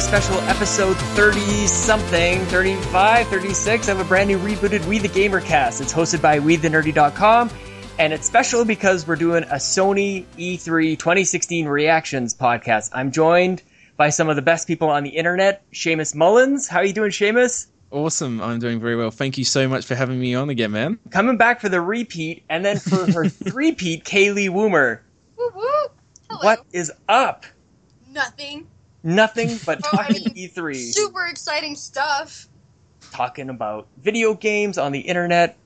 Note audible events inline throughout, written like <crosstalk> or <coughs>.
to a very special episode 30 something, 35, 36 of a brand new rebooted We the Gamer cast. It's hosted by WeTheNerdy.com, and it's special because we're doing a Sony E3 2016 reactions podcast. I'm joined by some of the best people on the internet, Seamus Mullins. How are you doing, Seamus? Awesome. I'm doing very well. Thank you so much for having me on again, man. Coming back for the repeat, and then for her <laughs> three-peat, Kaylee Woomer. Woo woo. Hello. What is up? Nothing. Nothing but I talking mean, E3. Super exciting stuff. talking about video games on the internet.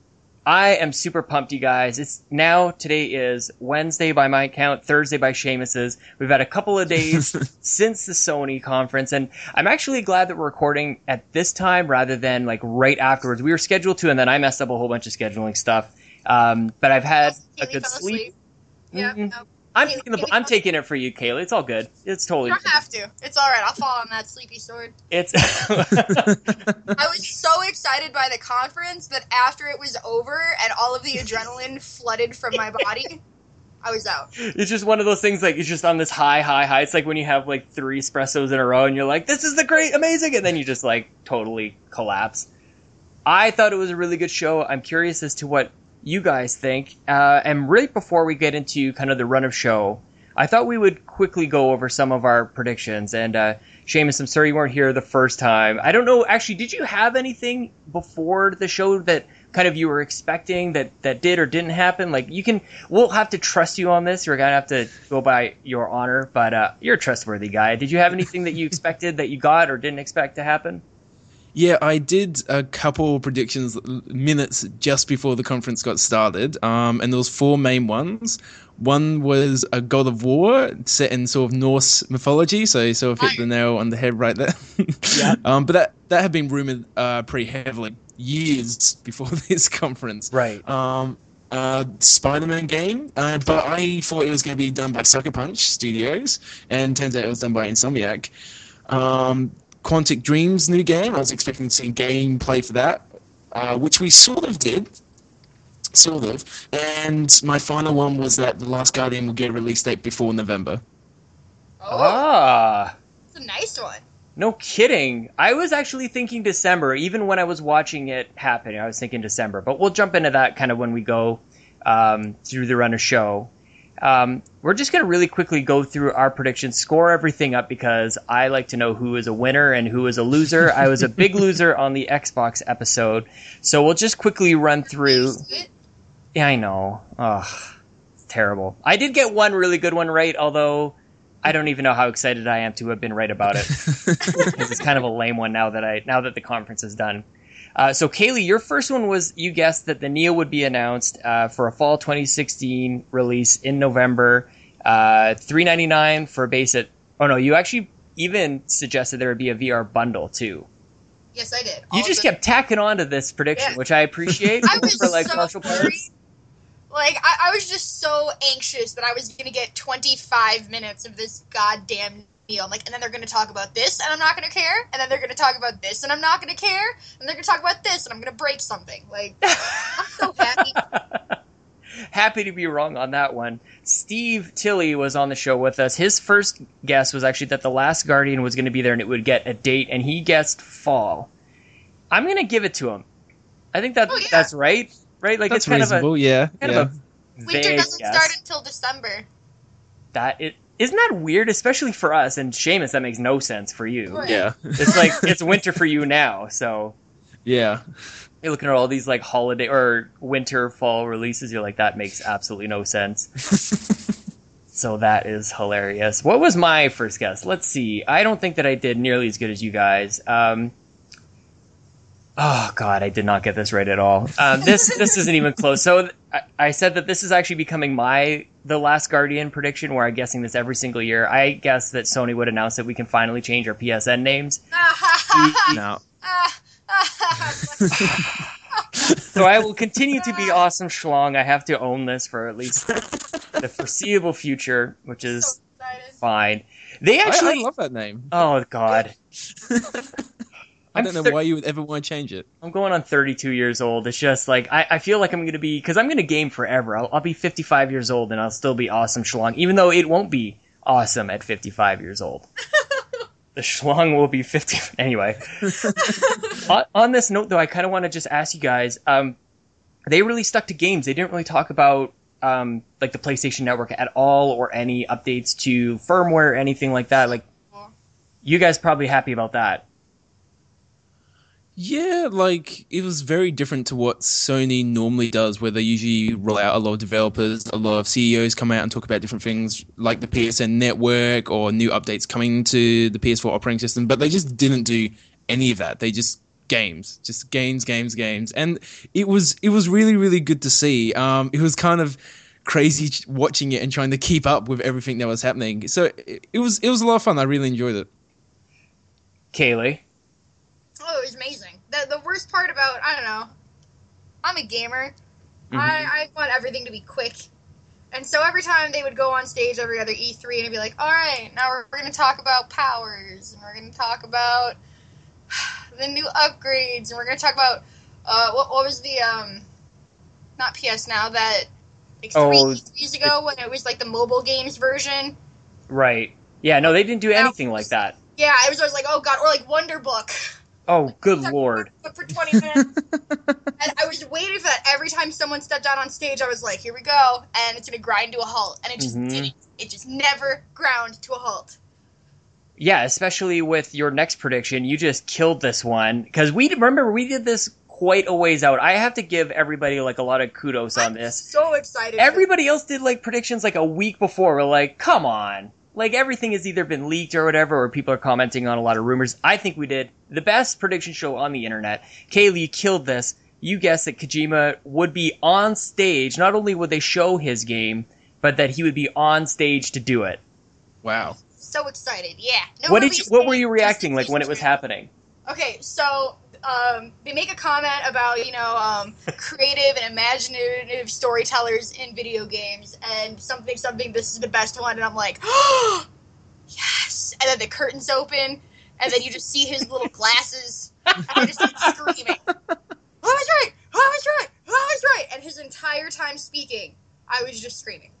I am super pumped, you guys. It's now, today is Wednesday by my count, Thursday by Seamus's. We've had a couple of days <laughs> since the Sony conference, and I'm actually glad that we're recording at this time rather than like right afterwards. We were scheduled to, and then I messed up a whole bunch of scheduling stuff. Um, but I've had a good sleep. asleep. Yeah. Mhm. no. I'm taking the, I'm taking it for you, Kaylee. It's all good. It's totally. You don't have to. It's all right. I'll fall on that sleepy sword. It's. <laughs> I was so excited by the conference that after it was over and all of the adrenaline flooded from my body, I was out. it's just one of those things like it's just on this high, high, high. It's like when you have like three espressos in a row and you're like, this is the great, amazing, and then you just like totally collapse. I thought it was a really good show. I'm curious as to what you guys think. Uh, and right before we get into kind of the run of show, I thought we would quickly go over some of our predictions. And uh, Seamus, I'm sorry you weren't here the first time. I don't know. Actually, did you have anything before the show that kind of you were expecting that that did or didn't happen? Like you can, we'll have to trust you on this. You're gonna have to go by your honor, but uh, you're a trustworthy guy. Did you have anything that you <laughs> expected that you got or didn't expect to happen? Yeah, I did a couple predictions minutes just before the conference got started, um, and there was four main ones. One was a God of War set in sort of Norse mythology, so you sort of hit the nail on the head right there. Yeah. <laughs> um, but that that had been rumored uh, pretty heavily years before <laughs> this conference. Right. um, uh, Spider-Man game, uh, but I thought it was going to be done by Sucker Punch Studios, and turns out it was done by Insomniac. Um, Quantic Dreams new game, I was expecting to see gameplay for that, uh, which we sort of did, sort of. And my final one was that The Last Guardian will get a release date before November. Oh, Ah. it's a nice one. No kidding. I was actually thinking December, even when I was watching it happen. I was thinking December, but we'll jump into that kind of when we go um, through the runner show. Um, we're just going to really quickly go through our predictions, score everything up because I like to know who is a winner and who is a loser. I was a big <laughs> loser on the Xbox episode, so we'll just quickly run through. Yeah, I know. Ugh, it's terrible. I did get one really good one right, although I don't even know how excited I am to have been right about it <laughs> it's kind of a lame one now that I now that the conference is done. Uh, so Kaylee, your first one was you guessed that the Neo would be announced uh, for a fall 2016 release in November. Uh, 399 for a base at. Oh no, you actually even suggested there would be a VR bundle too. Yes, I did. You just kept tacking on to this prediction, Yeah. which I appreciate <laughs> I was for like so partial points. Like I, I was just so anxious that I was gonna get 25 minutes of this goddamn deal. I'm like, and then they're gonna talk about this, and I'm not gonna care. And then they're gonna talk about this, and I'm not gonna care. And they're gonna talk about this, and I'm gonna break something. Like <laughs> I'm so happy. <laughs> Happy to be wrong on that one. Steve Tilley was on the show with us. His first guess was actually that The Last Guardian was going to be there and it would get a date, and he guessed fall. I'm going to give it to him. I think that Oh, yeah. that's right, right? Like That's it's kind reasonable, of yeah. a kind yeah. of a Winter doesn't guess. start until December. that it isn't that weird, especially for us. And Seamus, that makes no sense for you. Right. yeah. <laughs> It's like it's winter for you now, so yeah. you're looking at all these like holiday or winter fall releases. You're like, that makes absolutely no sense. <laughs> So that is hilarious. What was my first guess? Let's see. I don't think that I did nearly as good as you guys. Um, oh God, I did not get this right at all. Um, this <laughs> this isn't even close. So I, I said that this is actually becoming my the Last Guardian prediction, where I'm guessing this every single year. I guess that Sony would announce that we can finally change our PSN names. <laughs> no. So I will continue to be awesome schlong. I have to own this for at least the foreseeable future, which is so fine. They I, actually. I love that name. oh God. <laughs> I I'm don't know thir- why you would ever want to change it. I'm going on 32 years old. It's just like I, I feel like I'm going to be because I'm going to game forever. I'll, I'll be 55 years old and I'll still be awesome schlong, even though it won't be awesome at 55 years old. <laughs> the schlong will be 50. <laughs> Anyway, <laughs> on, on this note, though, I kind of want to just ask you guys. Um, they really stuck to games. They didn't really talk about um, like the PlayStation Network at all, or any updates to firmware, or anything like that. Like, you guys probably happy about that. Yeah, like it was very different to what Sony normally does, where they usually roll out a lot of developers, a lot of CEOs come out and talk about different things like the PSN network or new updates coming to the PS4 operating system. But they just didn't do any of that. They just games, just games, games, games, and it was it was really really good to see. Um, it was kind of crazy watching it and trying to keep up with everything that was happening. So it, it was it was a lot of fun. I really enjoyed it. Kaylee. Oh, it was amazing. The the worst part about I don't know. I'm a gamer. Mhm. I, I want everything to be quick. And so every time they would go on stage every other E3 and it'd be like, all right, now we're, we're going to talk about powers and we're going to talk about <sighs> the new upgrades and we're going to talk about uh, what, what was the um not PS Now that like three Oh, E3s ago when it was like the mobile games version. Right. Yeah. No, they didn't do anything like that. Yeah, I was always like, oh god, or like Wonderbook. Oh, good lord. Book for 20 minutes. <laughs> and I was waiting for that every time someone stepped out on stage. I was like, here we go, and it's gonna grind to a halt, and it just Mhm. didn't. It just never ground to a halt. Yeah, especially with your next prediction, you just killed this one because we remember we did this quite a ways out. I have to give everybody like a lot of kudos on I'm this. so excited. Everybody else did like predictions like a week before. We're like, come on. Like everything has either been leaked or whatever, or people are commenting on a lot of rumors. I think we did the best prediction show on the internet. Kaylee, you killed this. You guessed that Kojima would be on stage. Not only would they show his game, but that he would be on stage to do it. Wow. so excited. Yeah. No what did you, what were you reacting like when it was happening? Okay, so um, they make a comment about you know um, <laughs> creative and imaginative storytellers in video games, and something something. This is the best one, and I'm like, oh, <gasps> yes. And then the curtains open, and then you just see his little <laughs> glasses, and I just start screaming. I was right. I was right. I was right. And his entire time speaking, I was just screaming.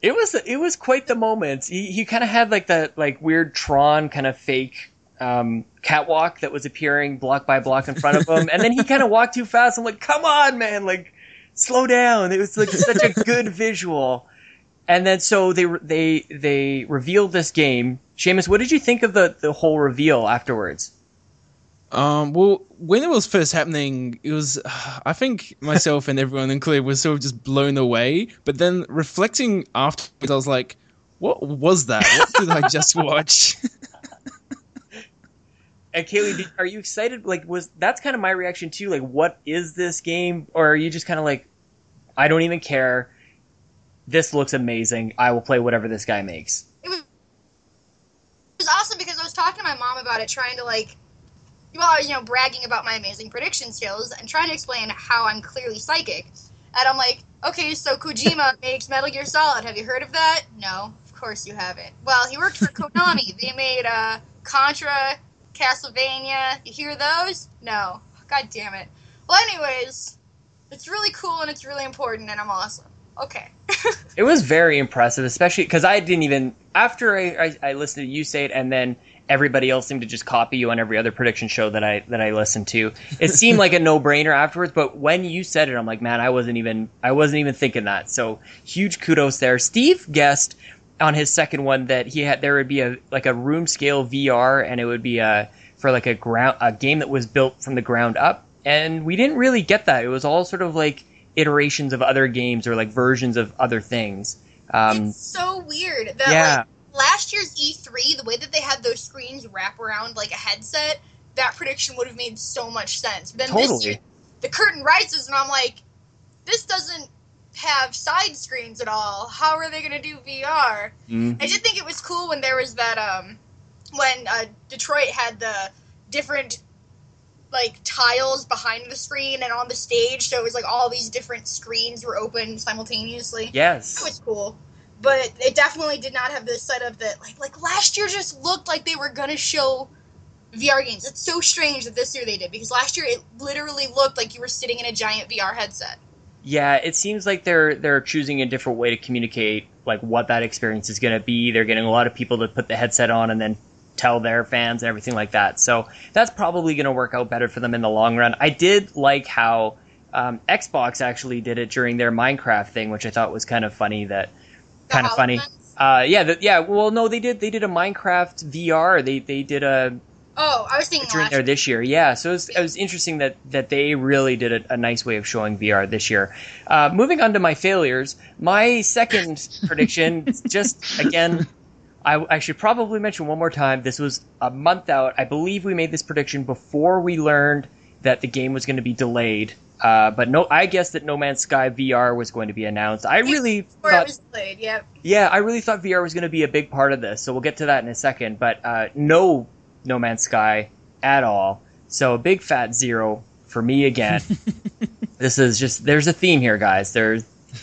It was it was quite the moment. He he kind of had like that like weird Tron kind of fake um, catwalk that was appearing block by block in front of him, and then he kind of walked too fast. I'm like, come on, man, like slow down. It was like such a good visual. And then so they they they revealed this game. Seamus, what did you think of the the whole reveal afterwards? Um, well, when it was first happening, it was, I think myself and everyone included was sort of just blown away. But then reflecting afterwards, I was like, what was that? What did I just watch? <laughs> And Kaylee, did, are you excited? Like, was that's kind of my reaction too? Like, what is this game? Or are you just kind of like, I don't even care. This looks amazing. I will play whatever this guy makes. it was, it was awesome because I was talking to my mom about it, trying to like, well, I was you know bragging about my amazing prediction skills and trying to explain how I'm clearly psychic. And I'm like, okay, so Kojima <laughs> makes Metal Gear Solid. Have you heard of that? No, of course you haven't. Well, he worked for <laughs> Konami. they made uh, Contra, Castlevania. You hear those? No. God damn it. Well, anyways, it's really cool and it's really important, and I'm awesome. Okay. <laughs> It was very impressive, especially because I didn't even after I, I, I listened to you say it, and then everybody else seemed to just copy you on every other prediction show that I that I listened to. It seemed like a <laughs> no brainer afterwards, but when you said it, I'm like, man, I wasn't even I wasn't even thinking that. So huge kudos there. Steve guessed on his second one that he had there would be a like a room scale VR, and it would be a for like a ground a game that was built from the ground up, and we didn't really get that. It was all sort of like iterations of other games or like versions of other things. Um, it's so weird that yeah, like last year's E3, the way that they had those screens wrap around like a headset, that prediction would have made so much sense. But then this Totally. year, the curtain rises, and I'm like, this doesn't have side screens at all. How are they going to do VR? Mhm. I did think it was cool when there was that um when uh, Detroit had the different like tiles behind the screen and on the stage, so it was like all these different screens were open simultaneously. That yes, was cool. But it definitely did not have this setup that like like last year just looked like they were gonna show VR games. It's so strange that this year they did because last year it literally looked like you were sitting in a giant VR headset. Yeah. It seems like they're they're choosing a different way to communicate like what that experience is going to be. They're getting a lot of people to put the headset on and then tell their fans and everything like that. So that's probably going to work out better for them in the long run. I did like how um, Xbox actually did it during their Minecraft thing, which I thought was kind of funny. That kind of funny. Uh, yeah, the, yeah. Well, no, they did. They did a Minecraft VR. They they did a Oh, I was thinking there this year. Yeah, so it was, it was interesting that that they really did a, a nice way of showing VR this year. Uh, moving on to my failures, my second <laughs> prediction, just again, I, I should probably mention one more time. This was a month out. I believe we made this prediction before we learned that the game was going to be delayed. Uh, but no, I guess that No Man's Sky VR was going to be announced. I really Or it thought was played, yep. yeah, I really thought VR was going to be a big part of this, so we'll get to that in a second. But uh, no No Man's Sky at all. So a big fat zero for me again. <laughs> this is just there's a theme here, guys. There's <laughs>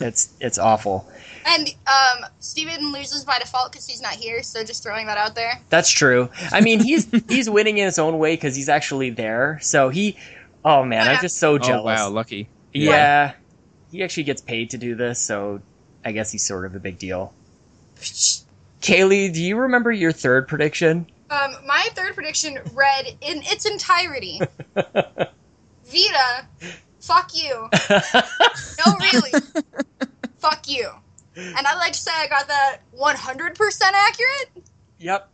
it's it's awful. And um, Steven loses by default because he's not here, so just throwing that out there. That's true. I mean, he's <laughs> he's winning in his own way because he's actually there. So he, oh man, I'm just so jealous. Oh wow, lucky. Yeah, he actually gets paid to do this, so I guess he's sort of a big deal. Kaylee, do you remember your third prediction? Um, my third prediction read in its entirety <laughs> Vita, fuck you. No, really. <laughs> fuck you. And I'd like to say I got that 100% accurate. Yep.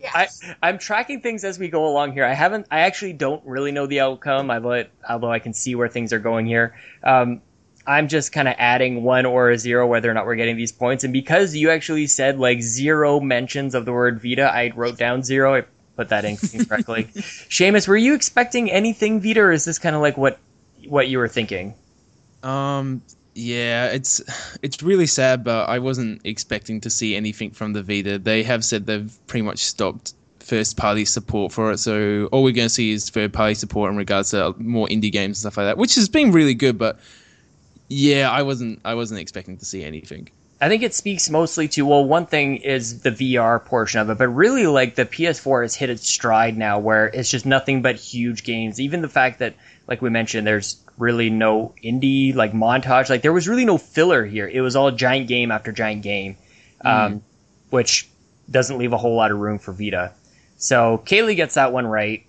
Yes. I'm tracking things as we go along here. I haven't. I actually don't really know the outcome. I let, although I can see where things are going here. Um, I'm just kind of adding one or a zero whether or not we're getting these points. And because you actually said like zero mentions of the word Vita, I wrote down zero. I put that in incorrectly. <laughs> Seamus, were you expecting anything Vita, or is this kind of like what what you were thinking? Um, yeah, it's it's really sad, but I wasn't expecting to see anything from the Vita. They have said they've pretty much stopped first party support for it, so all we're going to see is third party support in regards to more indie games and stuff like that, which has been really good. But yeah, I wasn't I wasn't expecting to see anything. I think it speaks mostly to well, one thing is the VR portion of it, but really like the PS4 has hit its stride now, where it's just nothing but huge games. Even the fact that, like we mentioned, there's really no indie like montage. Like there was really no filler here. It was all giant game after giant game, um, which doesn't leave a whole lot of room for Vita. So Kaylee gets that one right.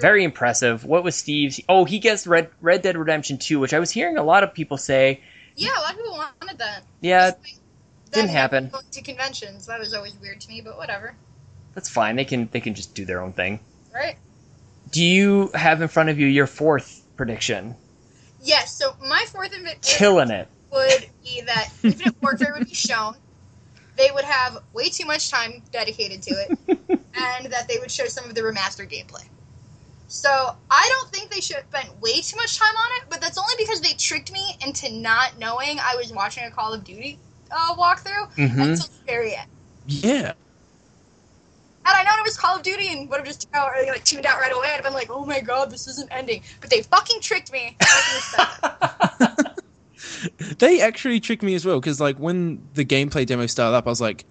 Very impressive. What was Steve's? Oh, he gets Red Red Dead Redemption 2, which I was hearing a lot of people say, yeah, a lot of people wanted that. yeah, Despite didn't happen. Going to conventions. That was always weird to me, but whatever. that's fine. They can they can just do their own thing. Right? Do you have in front of you your fourth prediction? Yes, so my fourth invi- Killing it. would be that <laughs> Infinite Warfare would be shown. They would have way too much time dedicated to it, <laughs> and that they would show some of the remastered gameplay. So I don't think they should spend way too much time on it, but that's only because they tricked me into not knowing I was watching a Call of Duty uh, walkthrough hmm until the very end. Yeah, Had I known it was Call of Duty and would have just tuned out, or, like tuned out right away, I'd have been like, "Oh my god, this isn't ending." But they fucking tricked me. I can respect it. they actually tricked me as well because like when the gameplay demo started up, I was like,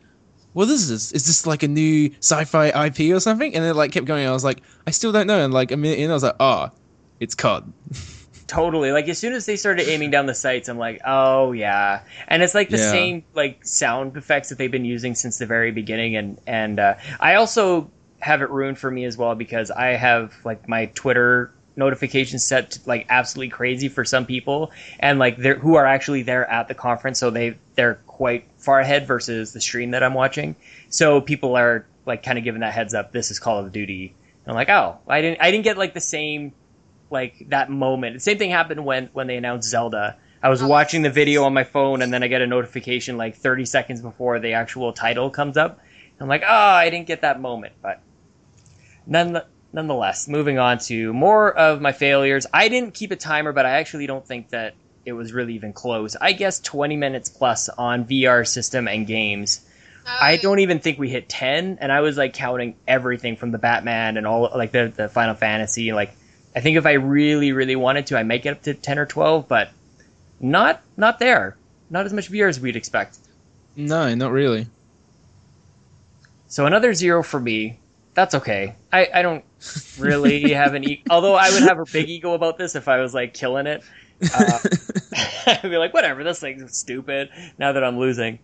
"What is this? Is this like a new sci-fi IP or something?" And it like kept going. I was like, "I still don't know." And like a minute in, I was like, "Ah, it's COD." <laughs> Totally. Like as soon as they started aiming down the sights, I'm like, oh yeah. And it's like the Yeah. same like sound effects that they've been using since the very beginning. And and uh, I also have it ruined for me as well because I have like my Twitter notifications set to, like absolutely crazy for some people and like they're who are actually there at the conference so they they're quite far ahead versus the stream that I'm watching so people are like kind of giving that heads up this is Call of Duty and I'm like oh I didn't I didn't get like the same like that moment. The same thing happened when when they announced Zelda. I was Oh. watching the video on my phone and then I get a notification like 30 seconds before the actual title comes up. I'm like, oh, I didn't get that moment. But none, nonetheless, moving on to more of my failures. I didn't keep a timer, but I actually don't think that it was really even close. I guess 20 minutes plus on VR system and games. I don't even think we hit 10 and I was like counting everything from the Batman and all like the, the Final Fantasy like I think if I really really wanted to I might get up to 10 or 12 but not not there. Not as much VR as we'd expect. No, not really. So another zero for me. That's okay. I, I don't really have an e- although I would have a big ego about this if I was like killing it. Uh, <laughs> I'd be like, whatever, this thing's stupid. Now that I'm losing,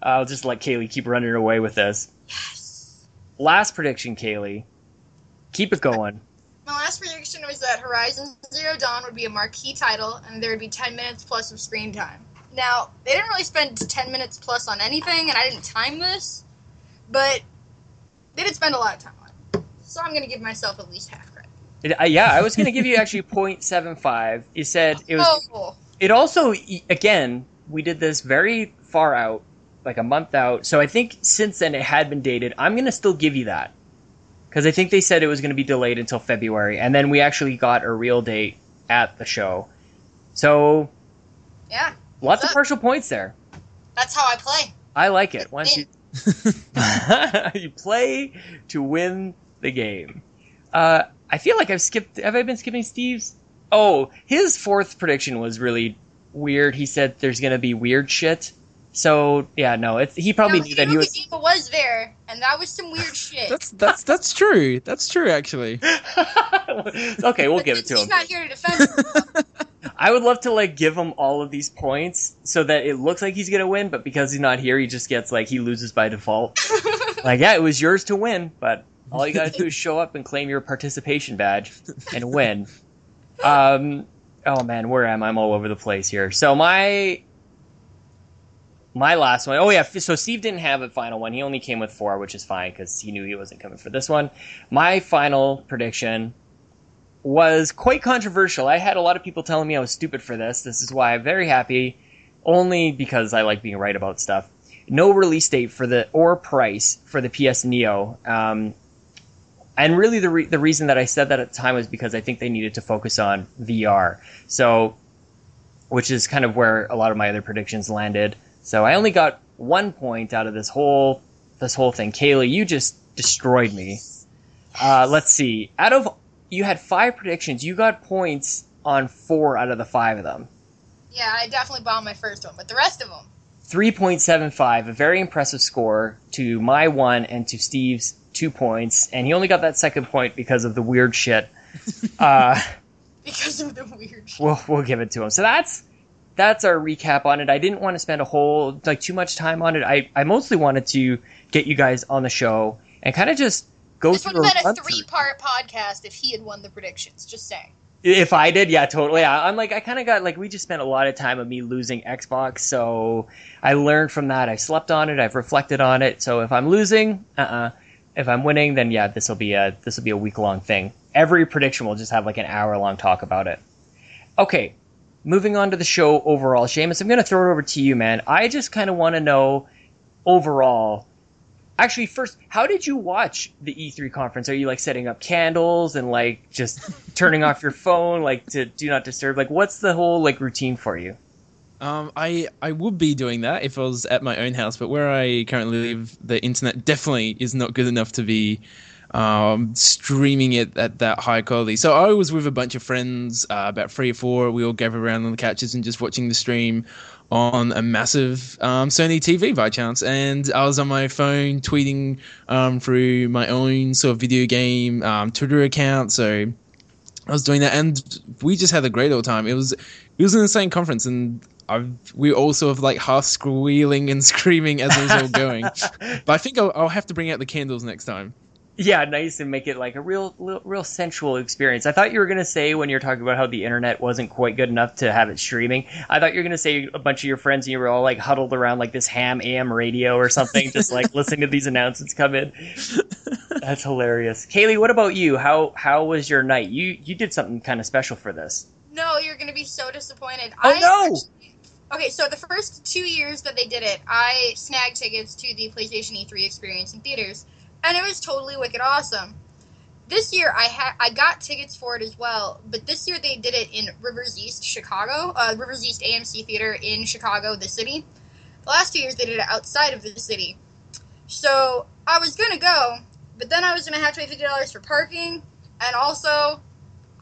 I'll just let Kaylee keep running away with this. Yes. last prediction, Kaylee. Keep it going. My last prediction was that Horizon Zero Dawn would be a marquee title, and there would be 10 minutes plus of screen time. Now, they didn't really spend 10 minutes plus on anything, and I didn't time this, but they did spend a lot of time on it. So I'm going to give myself at least half credit. It, uh, yeah, I was going to give you actually <laughs> 0.75. You said it was. Oh, It also, again, we did this very far out, like a month out. So I think since then it had been dated. I'm going to still give you that. Because I think they said it was going to be delayed until February. And then we actually got a real date at the show. So yeah, lots of partial points there. that's how I play. I like it. Once you <laughs> you play to win the game. Uh, I feel like I've skipped. Have I been skipping Steve's? Oh, his fourth prediction was really weird. He said there's gonna be weird shit. So yeah, no, it's, he probably No, knew that he was. Kojima was there, and that was some weird shit. That's that's that's true. That's true, actually. <laughs> okay, we'll But give it to since him. He's not here to defend himself. <laughs> I would love to like give him all of these points so that it looks like he's gonna win, but because he's not here, he just gets like he loses by default. <laughs> like, yeah, it was yours to win, but all you gotta do is <laughs> show up and claim your participation badge and win. Um, oh man, where am I? I'm all over the place here. So my my last one, oh yeah, so Steve didn't have a final one. He only came with four, which is fine because he knew he wasn't coming for this one. My final prediction was quite controversial. I had a lot of people telling me I was stupid for this. This is why I'm very happy, only because I like being right about stuff. No release date for the or price for the PS Neo. Um, and really, the re- the reason that I said that at the time was because I think they needed to focus on VR. So, which is kind of where a lot of my other predictions landed. So I only got one point out of this whole this whole thing. Kaylee, you just destroyed me. Uh, let's see. Out of you had five predictions, you got points on four out of the five of them. yeah, I definitely bombed my first one, but the rest of them, 3.75, a very impressive score to my one and to Steve's two points, and he only got that second point because of the weird shit. <laughs> Uh, because of the weird shit. we'll we'll give it to him. So that's that's our recap on it. I didn't want to spend a whole like too much time on it. I I mostly wanted to get you guys on the show and kind of just go This would have been a three-part podcast if he had won the predictions. Just saying. If I did, yeah, totally. I, I'm like, I kind of got like, we just spent a lot of time of me losing Xbox, so I learned from that. I slept on it. I've reflected on it. So if I'm losing, uh, uh If I'm winning, then yeah, this will be a this will be a week long thing. Every prediction will just have like an hour long talk about it. Okay, moving on to the show overall, Seamus, I'm going to throw it over to you, man. I just kind of want to know overall. Actually, first, how did you watch the E3 conference? Are you like setting up candles and like just <laughs> turning off your phone, like to do not disturb? Like, what's the whole like routine for you? Um, I I would be doing that if I was at my own house, but where I currently live, the internet definitely is not good enough to be um, streaming it at that high quality. So I was with a bunch of friends, uh, about three or four. We all gathered around on the couches and just watching the stream on a massive um, Sony TV by chance, and I was on my phone tweeting um, through my own sort of video game um, Twitter account. So I was doing that, and we just had a great old time. It was it was an insane conference, and I've, we all sort of like half squealing and <laughs> screaming as it was all going. <laughs> but I think I'll, I'll have to bring out the candles next time. Yeah, nice and make it like a real, real, real sensual experience. I thought you were gonna say when you're talking about how the internet wasn't quite good enough to have it streaming. I thought you were gonna say a bunch of your friends and you were all like huddled around like this ham AM radio or something, just like <laughs> listening to these announcements come in. That's hilarious. Kaylee, what about you? How how was your night? You you did something kind of special for this. No, you're gonna be so disappointed. Oh, I no! actually- okay, so the first two years that they did it, I snagged tickets to the PlayStation E3 experience in theaters, and it was totally wicked awesome. This year, I had I got tickets for it as well, but this year they did it in Rivers East, Chicago, uh, Rivers East AMC Theater in Chicago, the city. The last two years they did it outside of the city, so I was gonna go, but then I was gonna have to pay fifty dollars for parking, and also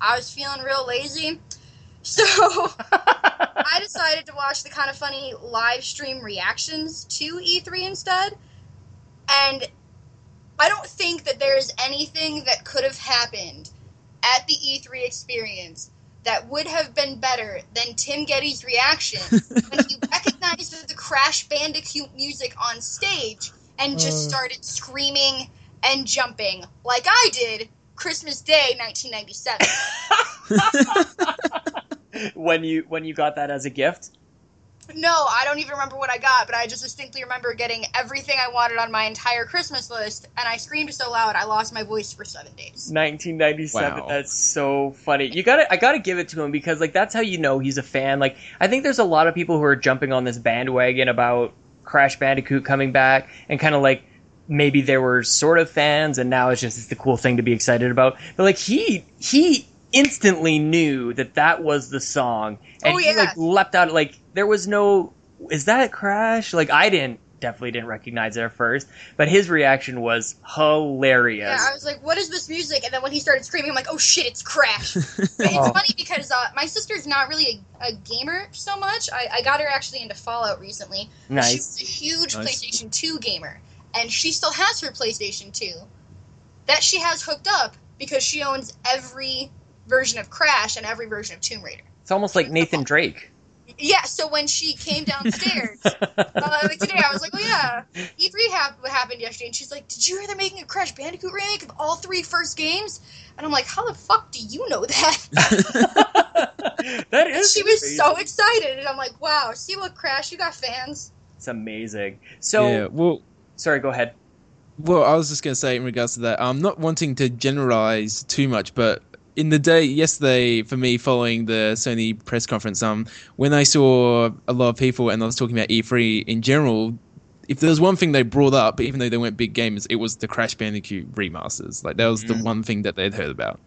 I was feeling real lazy. So <laughs> I decided to watch the kind of funny live stream reactions to E3 instead. And I don't think that there is anything that could have happened at the E3 experience that would have been better than Tim Gettys' reaction <laughs> when he recognized the Crash Bandicoot music on stage and just Uh. started screaming and jumping like I did Christmas Day 1997. <laughs> <laughs> when you when you got that as a gift. No, I don't even remember what I got, but I just distinctly remember getting everything I wanted on my entire Christmas list, and I screamed so loud I lost my voice for seven days. 1997. Wow. That's so funny. You got to I got to give it to him because like that's how you know he's a fan. Like I think there's a lot of people who are jumping on this bandwagon about Crash Bandicoot coming back and kind of like maybe they were sort of fans and now it's just it's the cool thing to be excited about. But like he he instantly knew that that was the song and Oh, he yeah. like leapt out like there was no is that Crash? Like I didn't definitely didn't recognize it at first, but his reaction was hilarious. Yeah, I was like, "What is this music?" And then when he started screaming, I'm like, "Oh shit, it's Crash!" <laughs> It's Oh. funny because uh, my sister's not really a, a gamer so much. I, I got her actually into Fallout recently. She nice. was a huge Nice. PlayStation 2 gamer, and she still has her PlayStation 2 that she has hooked up because she owns every version of Crash and every version of Tomb Raider. It's almost like Nathan Drake. Yeah, so when she came downstairs <laughs> uh, like today, I was like, "Oh yeah, E3 hap- what happened yesterday," and she's like, "Did you hear they're making a Crash Bandicoot remake of all three first games?" And I'm like, "How the fuck do you know that?" <laughs> that is. And is. she was crazy. so excited, and I'm like, "Wow, see what Crash? You got fans." It's amazing. So, yeah, well, sorry, go ahead. Well, I was just going to say in regards to that, I'm not wanting to generalize too much, but in the day yesterday, for me, following the Sony press conference, um, when I saw a lot of people and I was talking about E3 in general, if there was one thing they brought up, even though they weren't big gamers, it was the Crash Bandicoot remasters. Like that was the Mm. one thing that they'd heard about.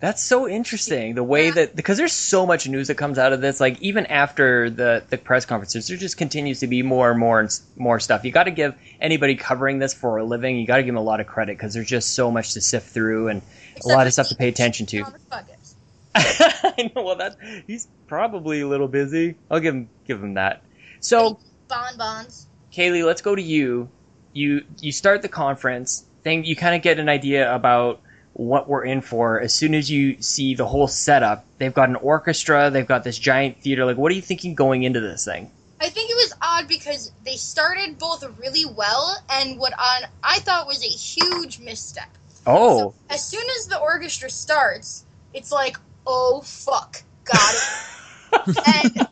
That's so interesting. The way that because there's so much news that comes out of this. Like even after the the press conferences, there just continues to be more and more and more stuff. You got to give anybody covering this for a living. You got to give them a lot of credit because there's just so much to sift through and a lot of stuff to pay attention to. On this podcast. I know. Well, that he's probably a little busy. I'll give him give him that. So. Bon bons. Kaylee, let's go to you. You you start the conference. Then you kind of get an idea about what we're in for as soon as you see the whole setup. They've got an orchestra. They've got this giant theater. Like, what are you thinking going into this thing? I think it was odd because they started both really well, and what on I thought was a huge misstep. Oh, So, as soon as the orchestra starts, it's like, oh fuck, got it. <laughs> and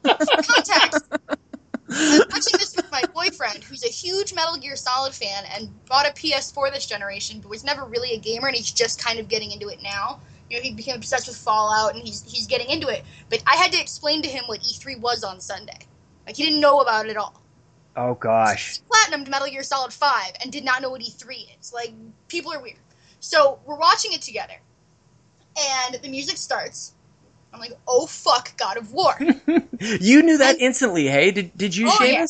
context, I'm watching this with my boyfriend, who's a huge Metal Gear Solid fan and bought a PS4 this generation, but was never really a gamer, and he's just kind of getting into it now. You know, he became obsessed with Fallout, and he's he's getting into it. But I had to explain to him what E3 was on Sunday. Like he didn't know about it at all. oh gosh. Platinumed Metal Gear Solid 5 and did not know what E3 is. Like, people are weird. So, we're watching it together, and the music starts. I'm like, oh fuck, God of War. <laughs> you knew that instantly, hey? Did did you, Oh, yeah.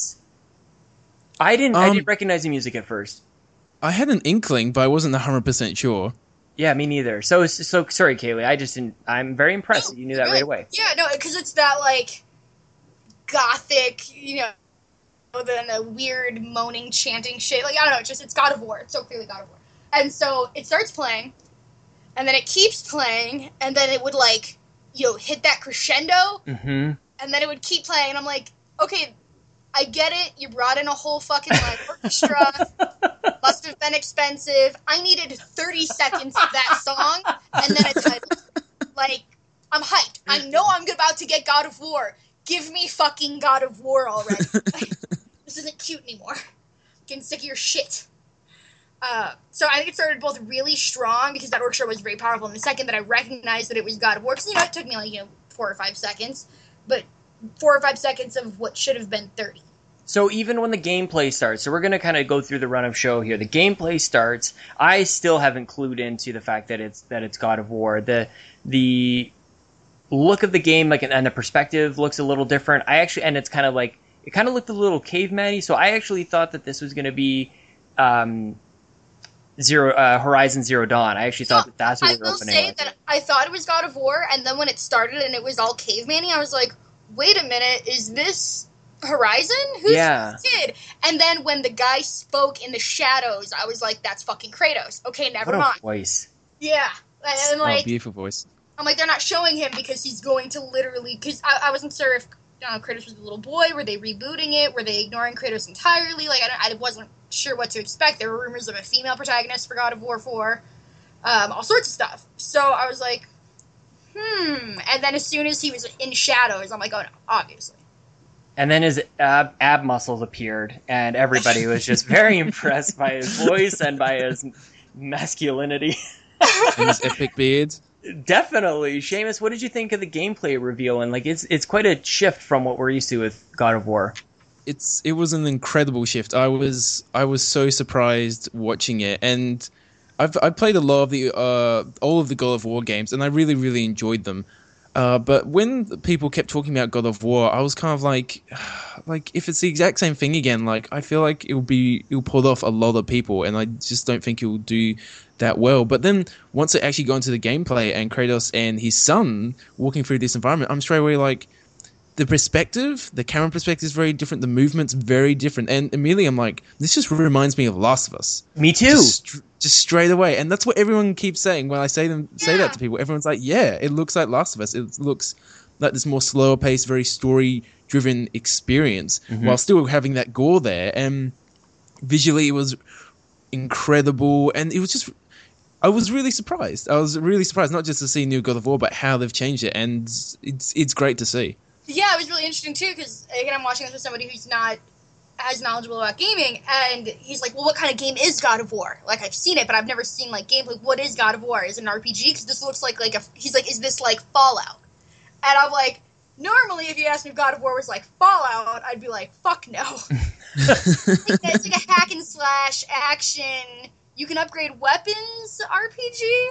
I didn't. I Um, didn't recognize the music at first. I had an inkling, but I wasn't 100% sure. Yeah, me neither. So so sorry, Kaylee. I just didn't. I'm very impressed. that you knew that Good. right away. Yeah, no, because it's that, like, gothic, you know, then the weird moaning, chanting shit. Like, I don't know, it's just, it's God of War. It's so clearly God of War. And so it starts playing, and then it keeps playing, and then it would, like, you know, hit that crescendo, Mm-hmm. and then it would keep playing, and I'm like, okay, I get it. You brought in a whole fucking like orchestra. <laughs> Must have been expensive. I needed 30 seconds of that song, and then a title. Like, I'm hyped. I know I'm about to get God of War. Give me fucking God of War already. Like, <laughs> this isn't cute anymore. Getting sick of your shit. Uh, so I think it started both really strong because that orchestra was very powerful, and the second that I recognized that it was God of War, because you know it took me like you know four or five seconds, but four or five seconds of what should have been 30. So even when the gameplay starts, so we're to kind of go through the run of show here. The gameplay starts. I still haven't clued into the fact that it's that it's God of War. The the look of the game, like and the perspective looks a little different. I actually and it's kind of like it kind of looked a little caveman-y. So I actually thought that this was to be um, zero uh, Horizon Zero Dawn. I actually thought <gasps> that that's what I we were will say with. that I thought it was God of War, and then when it started and it was all caveman I was like, wait a minute, is this Horizon? Who's Yeah. this kid? And then when the guy spoke in the shadows, I was like, that's fucking Kratos. Okay, never what mind. a voice! Yeah. And oh, like, beautiful voice. I'm like, they're not showing him because he's going to literally. Because I, I wasn't sure if uh, Kratos was a little boy. Were they rebooting it? Were they ignoring Kratos entirely? Like I, don't- I wasn't sure what to expect. There were rumors of a female protagonist for God of War 4, um, all sorts of stuff. So I was like, hmm. And then as soon as he was in shadows, I'm like, oh no, obviously. And then his ab, ab muscles appeared, and everybody was just very <laughs> impressed by his voice and by his masculinity. and his epic beard. Definitely, Seamus. What did you think of the gameplay reveal? And like, it's it's quite a shift from what we're used to with God of War. It's it was an incredible shift. I was I was so surprised watching it, and I've I played a lot of the uh all of the God of War games, and I really really enjoyed them. Uh, but when people kept talking about God of War, I was kind of like, <sighs> like if it's the exact same thing again, like I feel like it'll be it'll pull off a lot of people, and I just don't think it'll do that well. But then once it actually got into the gameplay and Kratos and his son walking through this environment, I'm straight away like, the perspective, the camera perspective is very different, the movement's very different, and immediately I'm like, this just reminds me of Last of Us Me too. just, just straight away. And that's what everyone keeps saying when I say them say Yeah. that to people. Everyone's like, "Yeah, it looks like Last of Us. It looks like this more slower paced, very story driven experience, Mhm. while still having that gore there." And visually, it was incredible, and it was just. I was really surprised. I was really surprised, not just to see New God of War, but how they've changed it, and it's it's great to see. Yeah, it was really interesting too because again, I'm watching this with somebody who's not as knowledgeable about gaming, and he's like, "Well, what kind of game is God of War? Like, I've seen it, but I've never seen like gameplay. What is God of War? Is it an RPG? Because this looks like like a." He's like, "Is this like Fallout?" And I'm like, normally, if you asked me if God of War was like Fallout, I'd be like, "Fuck no." <laughs> It's like a hack and slash action. You can upgrade weapons RPG.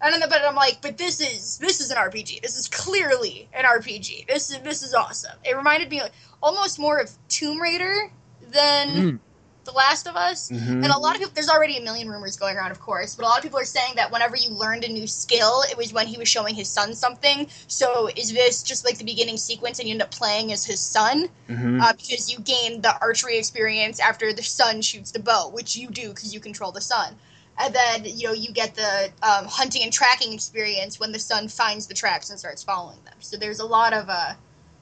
I don't know, but I'm like, but this is this is an RPG. This is clearly an RPG. This is this is awesome. It reminded me almost more of Tomb Raider than Mm. The Last of Us. Mhm. And a lot of people, there's already a million rumors going around, of course, but a lot of people are saying that whenever you learned a new skill, it was when he was showing his son something. So is this just like the beginning sequence and you end up playing as his son? Mhm. uh, because you gain the archery experience after the son shoots the bow, which you do because you control the son. And then you know you get the um, hunting and tracking experience when the son finds the tracks and starts following them. So there's a lot of uh,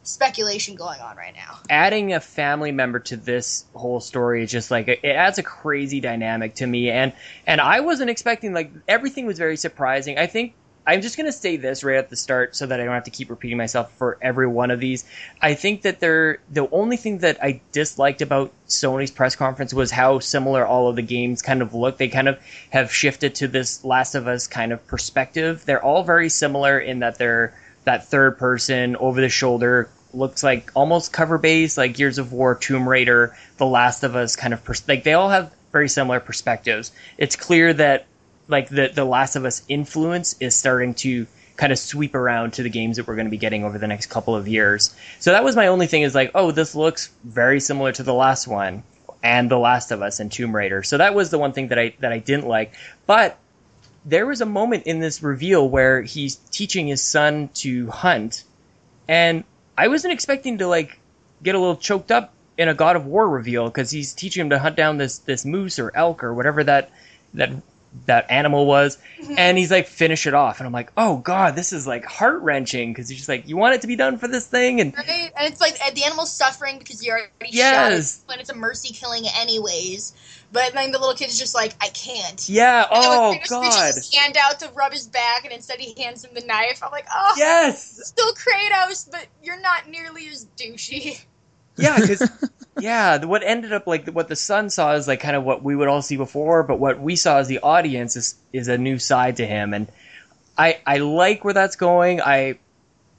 speculation going on right now. adding a family member to this whole story is just like it adds a crazy dynamic to me and and I wasn't expecting like everything was very surprising. I think I'm just gonna say this right at the start so that I don't have to keep repeating myself for every one of these. I think that they're the only thing that I disliked about Sony's press conference was how similar all of the games kind of look. They kind of have shifted to this Last of Us kind of perspective. They're all very similar in that they're that third person over the shoulder looks like almost cover based like Gears of War, Tomb Raider, The Last of Us kind of pers- like they all have very similar perspectives. It's clear that like the the Last of Us influence is starting to kind of sweep around to the games that we're going to be getting over the next couple of years. So that was my only thing is like, oh, this looks very similar to the last one and The Last of Us and Tomb Raider. So that was the one thing that I that I didn't like. But there was a moment in this reveal where he's teaching his son to hunt and I wasn't expecting to like get a little choked up in a God of War reveal because he's teaching him to hunt down this this moose or elk or whatever that that that animal was, and he's like finish it off, and I'm like, oh god, this is like heart wrenching because he's just like, you want it to be done for this thing, and Right? And it's like uh, the animal's suffering because you already shot Yes. it when it's a mercy killing anyways. But then the little kid's just like, I can't. yeah, And then when oh Kratos god, reaches his hand out to rub his back, and instead he hands him the knife. I'm like, oh, yes, still Kratos, but you're not nearly as douchey. yeah, because <laughs> yeah, what ended up like what the son saw is like kind of what we would all see before, but what we saw as the audience is is a new side to him, and I I like where that's going. I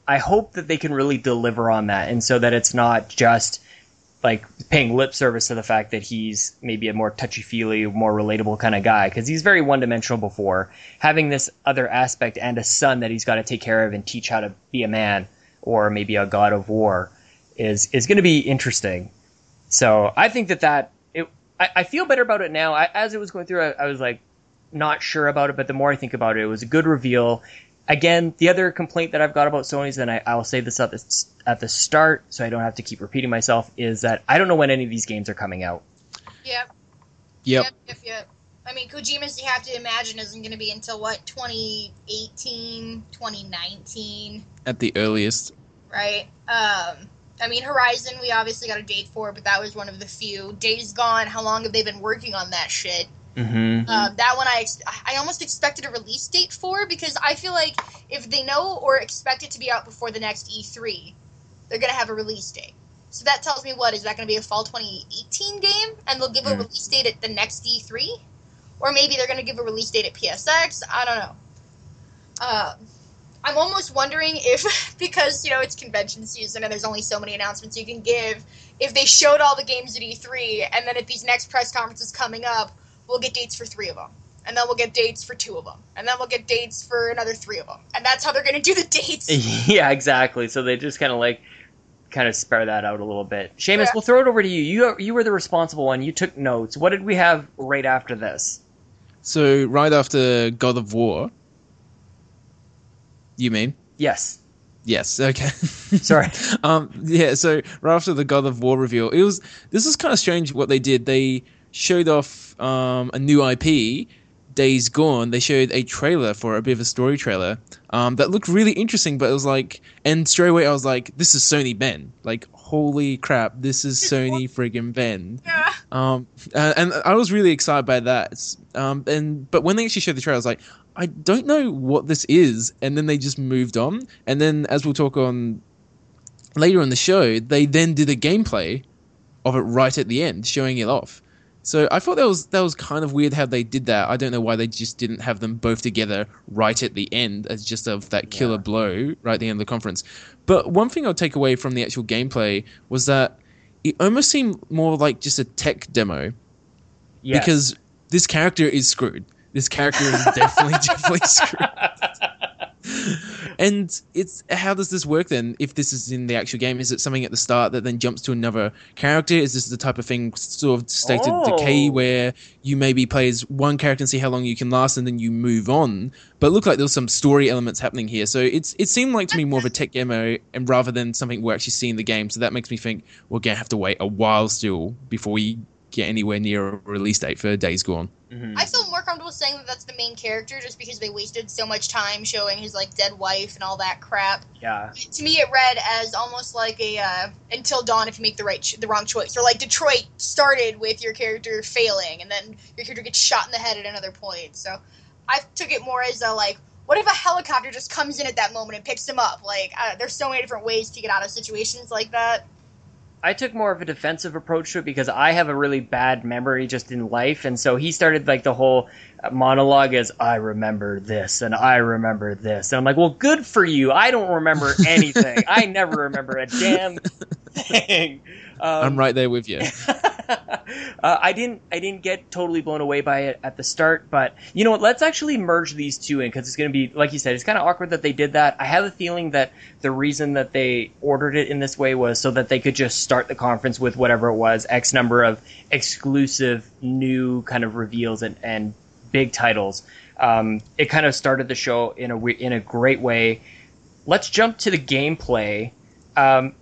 I hope that they can really deliver on that, and so that it's not just like paying lip service to the fact that he's maybe a more touchy feely, more relatable kind of guy because he's very one dimensional before. Having this other aspect and a son that he's got to take care of and teach how to be a man or maybe a god of war is is going to be interesting. So I think that that it. I, I feel better about it now. I, as it was going through, I, I was like not sure about it, but the more I think about it, it was a good reveal. Again, the other complaint that I've got about Sony's, and I, I'll say this at the at the start, so I don't have to keep repeating myself, is that I don't know when any of these games are coming out. Yep. Yep. Yep. Yep. Yep. I mean, Kojima's, you have to imagine, isn't going to be until what, 2018, 2019, At the earliest. right? Um, I mean, Horizon, we obviously got a date for, but that was one of the few. Days Gone, how long have they been working on that shit? Mm-hmm. Uh, that one I ex- I almost expected a release date for because I feel like if they know or expect it to be out before the next E3, they're gonna have a release date. So that tells me what is that gonna be a fall 2018 game, and they'll give a Hmm. release date at the next E3, or maybe they're gonna give a release date at PSX. I don't know. Uh, I'm almost wondering if <laughs> because you know it's convention season and there's only so many announcements you can give, if they showed all the games at E3 and then at these next press conferences coming up we'll get dates for three of them. And then we'll get dates for two of them. And then we'll get dates for another three of them. And that's how they're going to do the dates. <laughs> Yeah, exactly. So they just kind of like kind of spare that out a little bit. Seamus, Yeah. we'll throw it over to you. You you were the responsible one. You took notes. What did we have right after this? So right after God of War, you mean? Yes. Yes. Okay. <laughs> Sorry. um. Yeah. So right after the God of War reveal, it was this is kind of strange what they did. They showed off um, a new IP, Days Gone. They showed a trailer for a bit of a story trailer um, that looked really interesting. But it was like, and straight away I was like, this is Sony Bend. Like, holy crap, this is Sony friggin' Bend. Yeah. Um, and, and I was really excited by that. Um, and but when they actually showed the trailer, I was like, I don't know what this is. And then they just moved on. And then, as we'll talk on later on the show, they then did a gameplay of it right at the end, showing it off. So I thought that was that was kind of weird how they did that. I don't know why they just didn't have them both together right at the end as just of that killer Yeah. blow right at the end of the conference. But one thing I'll take away from the actual gameplay was that it almost seemed more like just a tech demo Yes. because this character is screwed. This character is <laughs> definitely definitely screwed. <laughs> And it's how does this work then? If this is in the actual game, is it something at the start that then jumps to another character? Is this the type of thing sort of State of Decay Oh. where you maybe play as one character and see how long you can last, and then you move on? But it looked like there was some story elements happening here, so it's it seemed like to me more of a tech demo, and rather than something we're actually seeing in the game. So that makes me think we're gonna have to wait a while still before we get anywhere near a release date for Days Gone. Mhm. I feel more comfortable saying that that's the main character just because they wasted so much time showing his like dead wife and all that crap. Yeah. To me, it read as almost like a uh, Until Dawn if you make the right, ch- the wrong choice, or like Detroit started with your character failing and then your character gets shot in the head at another point. So I took it more as a like, what if a helicopter just comes in at that moment and picks him up? Like, uh, there's so many different ways to get out of situations like that. I took more of a defensive approach to it because I have a really bad memory just in life, and so he started like the whole monologue as "I remember this" and "I remember this," and I'm like, "Well, good for you. I don't remember <laughs> anything. I never remember a damn thing." Um, I'm right there with you. <laughs> <laughs> uh, I didn't. I didn't get totally blown away by it at the start, but you know what? Let's actually merge these two in because it's going to be, like you said, it's kind of awkward that they did that. I have a feeling that the reason that they ordered it in this way was so that they could just start the conference with whatever it was, X number of exclusive new kind of reveals and, and big titles. Um, it kind of started the show in a in a great way. Let's jump to the gameplay. Um,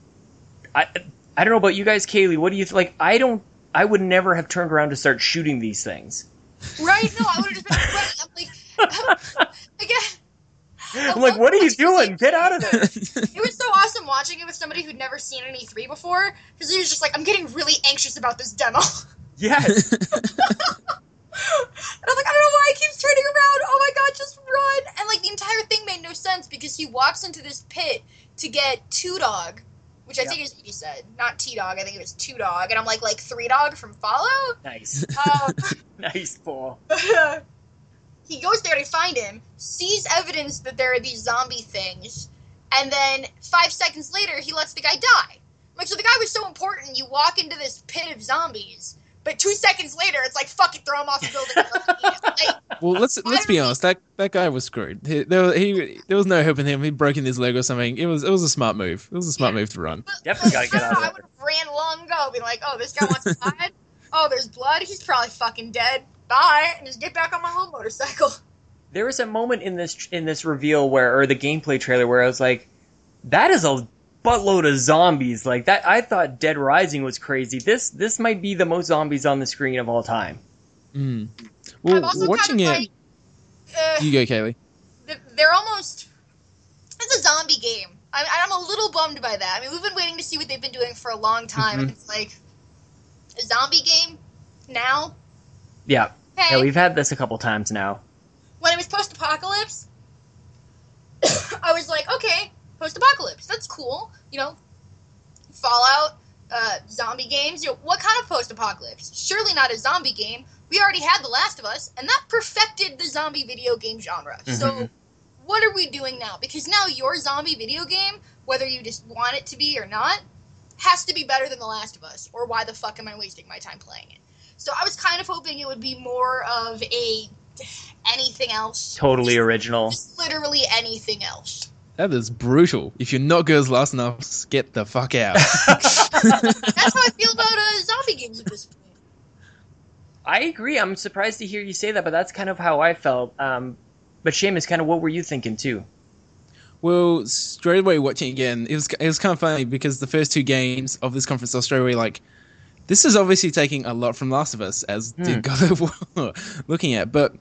I I don't know about you guys, Kaylee. What do you th- like? I don't. I would never have turned around to start shooting these things. Right? No, I would have just been running. I'm like, <laughs> again. I'm like, what are you doing? Get out of there! <laughs> It was so awesome watching it with somebody who'd never seen an E3 before, because he was just like, I'm getting really anxious about this demo. <laughs> Yes. And I'm like, I don't know why he keeps turning around. Oh my god, just run! And like the entire thing made no sense because he walks into this pit to get two dog, which I Yeah. think is what you said, not T dog. I think it was two dog, and I'm like, like three dog from Fallout. nice. Um, <laughs> nice ball. <laughs> he goes there to find him, sees evidence that there are these zombie things, and then five seconds later, he lets the guy die. Like, so the guy was so important. You walk into this pit of zombies, but two seconds later, it's like, fuck it, throw him off the building. like, <laughs> Well, let's let's be honest. That that guy was screwed. He, there, he there was no helping him. He'd broken his leg or something. It was it was a smart move. It was a smart move to run. Definitely gotta I get out know, I of would there. have ran long ago, being like, oh, this guy wants to hide. <laughs> oh, there's blood. He's probably fucking dead. Bye, and just get back on my little motorcycle. <laughs> There was a moment in this in this reveal where, or the gameplay trailer, where I was like, "That is a buttload of zombies." Like that, I thought Dead Rising was crazy. This this might be the most zombies on the screen of all time. Mm. I'm Well, also watching kind of it, like, uh, you go, Kaylee. they're almost it's a zombie game I'm, I'm a little bummed by that. I mean, we've been waiting to see what they've been doing for a long time, and Mhm. it's like a zombie game now. Yeah. Hey, Yeah, we've had this a couple times now. when it was post-apocalypse, <coughs> I was like, okay, post-apocalypse, that's cool. You know, Fallout, uh, zombie games. You know, what kind of post-apocalypse? Surely not a zombie game. We already had The Last of Us, and that perfected the zombie video game genre. So, Mhm. what are we doing now? Because now your zombie video game, whether you just want it to be or not, has to be better than The Last of Us. Or why the fuck am I wasting my time playing it? So I was kind of hoping it would be more of a anything else. Totally original. Literally anything else. That is brutal. If you're not girls last enough, get the fuck out. <laughs> That's how I feel about uh, zombie games at this point. I agree. I'm surprised to hear you say that, but that's kind of how I felt. Um, but Seamus, kind of what were you thinking too? Well, straight away watching again, it was it was kind of funny because the first two games of this conference, I was straight away like, this is obviously taking a lot from Last of Us, as Hmm. did God of War <laughs> looking at. But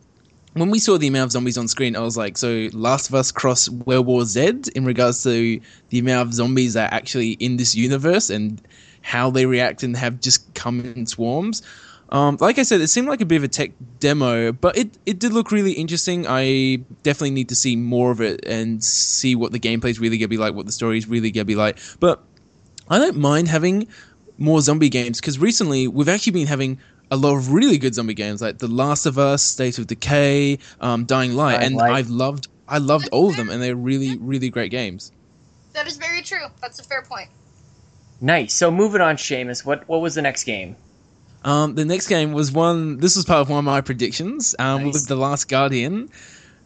when we saw the amount of zombies on screen, I was like, so Last of Us cross World War Z in regards to the amount of zombies that are actually in this universe and how they react and have just come in swarms. Um, like I said, it seemed like a bit of a tech demo, but it, it did look really interesting. I definitely need to see more of it and see what the gameplay is really gonna be like, what the story is really gonna be like. But I don't mind having more zombie games because recently we've actually been having a lot of really good zombie games like The Last of Us, State of Decay, um, Dying Light, Dying and Light. I've loved I loved all of them, and they're really really great games. That is very true. That's a fair point. Nice. So moving on, Seamus. What what was the next game? Um, the next game was one. This was part of one of my predictions. Um, Nice. with the Last Guardian,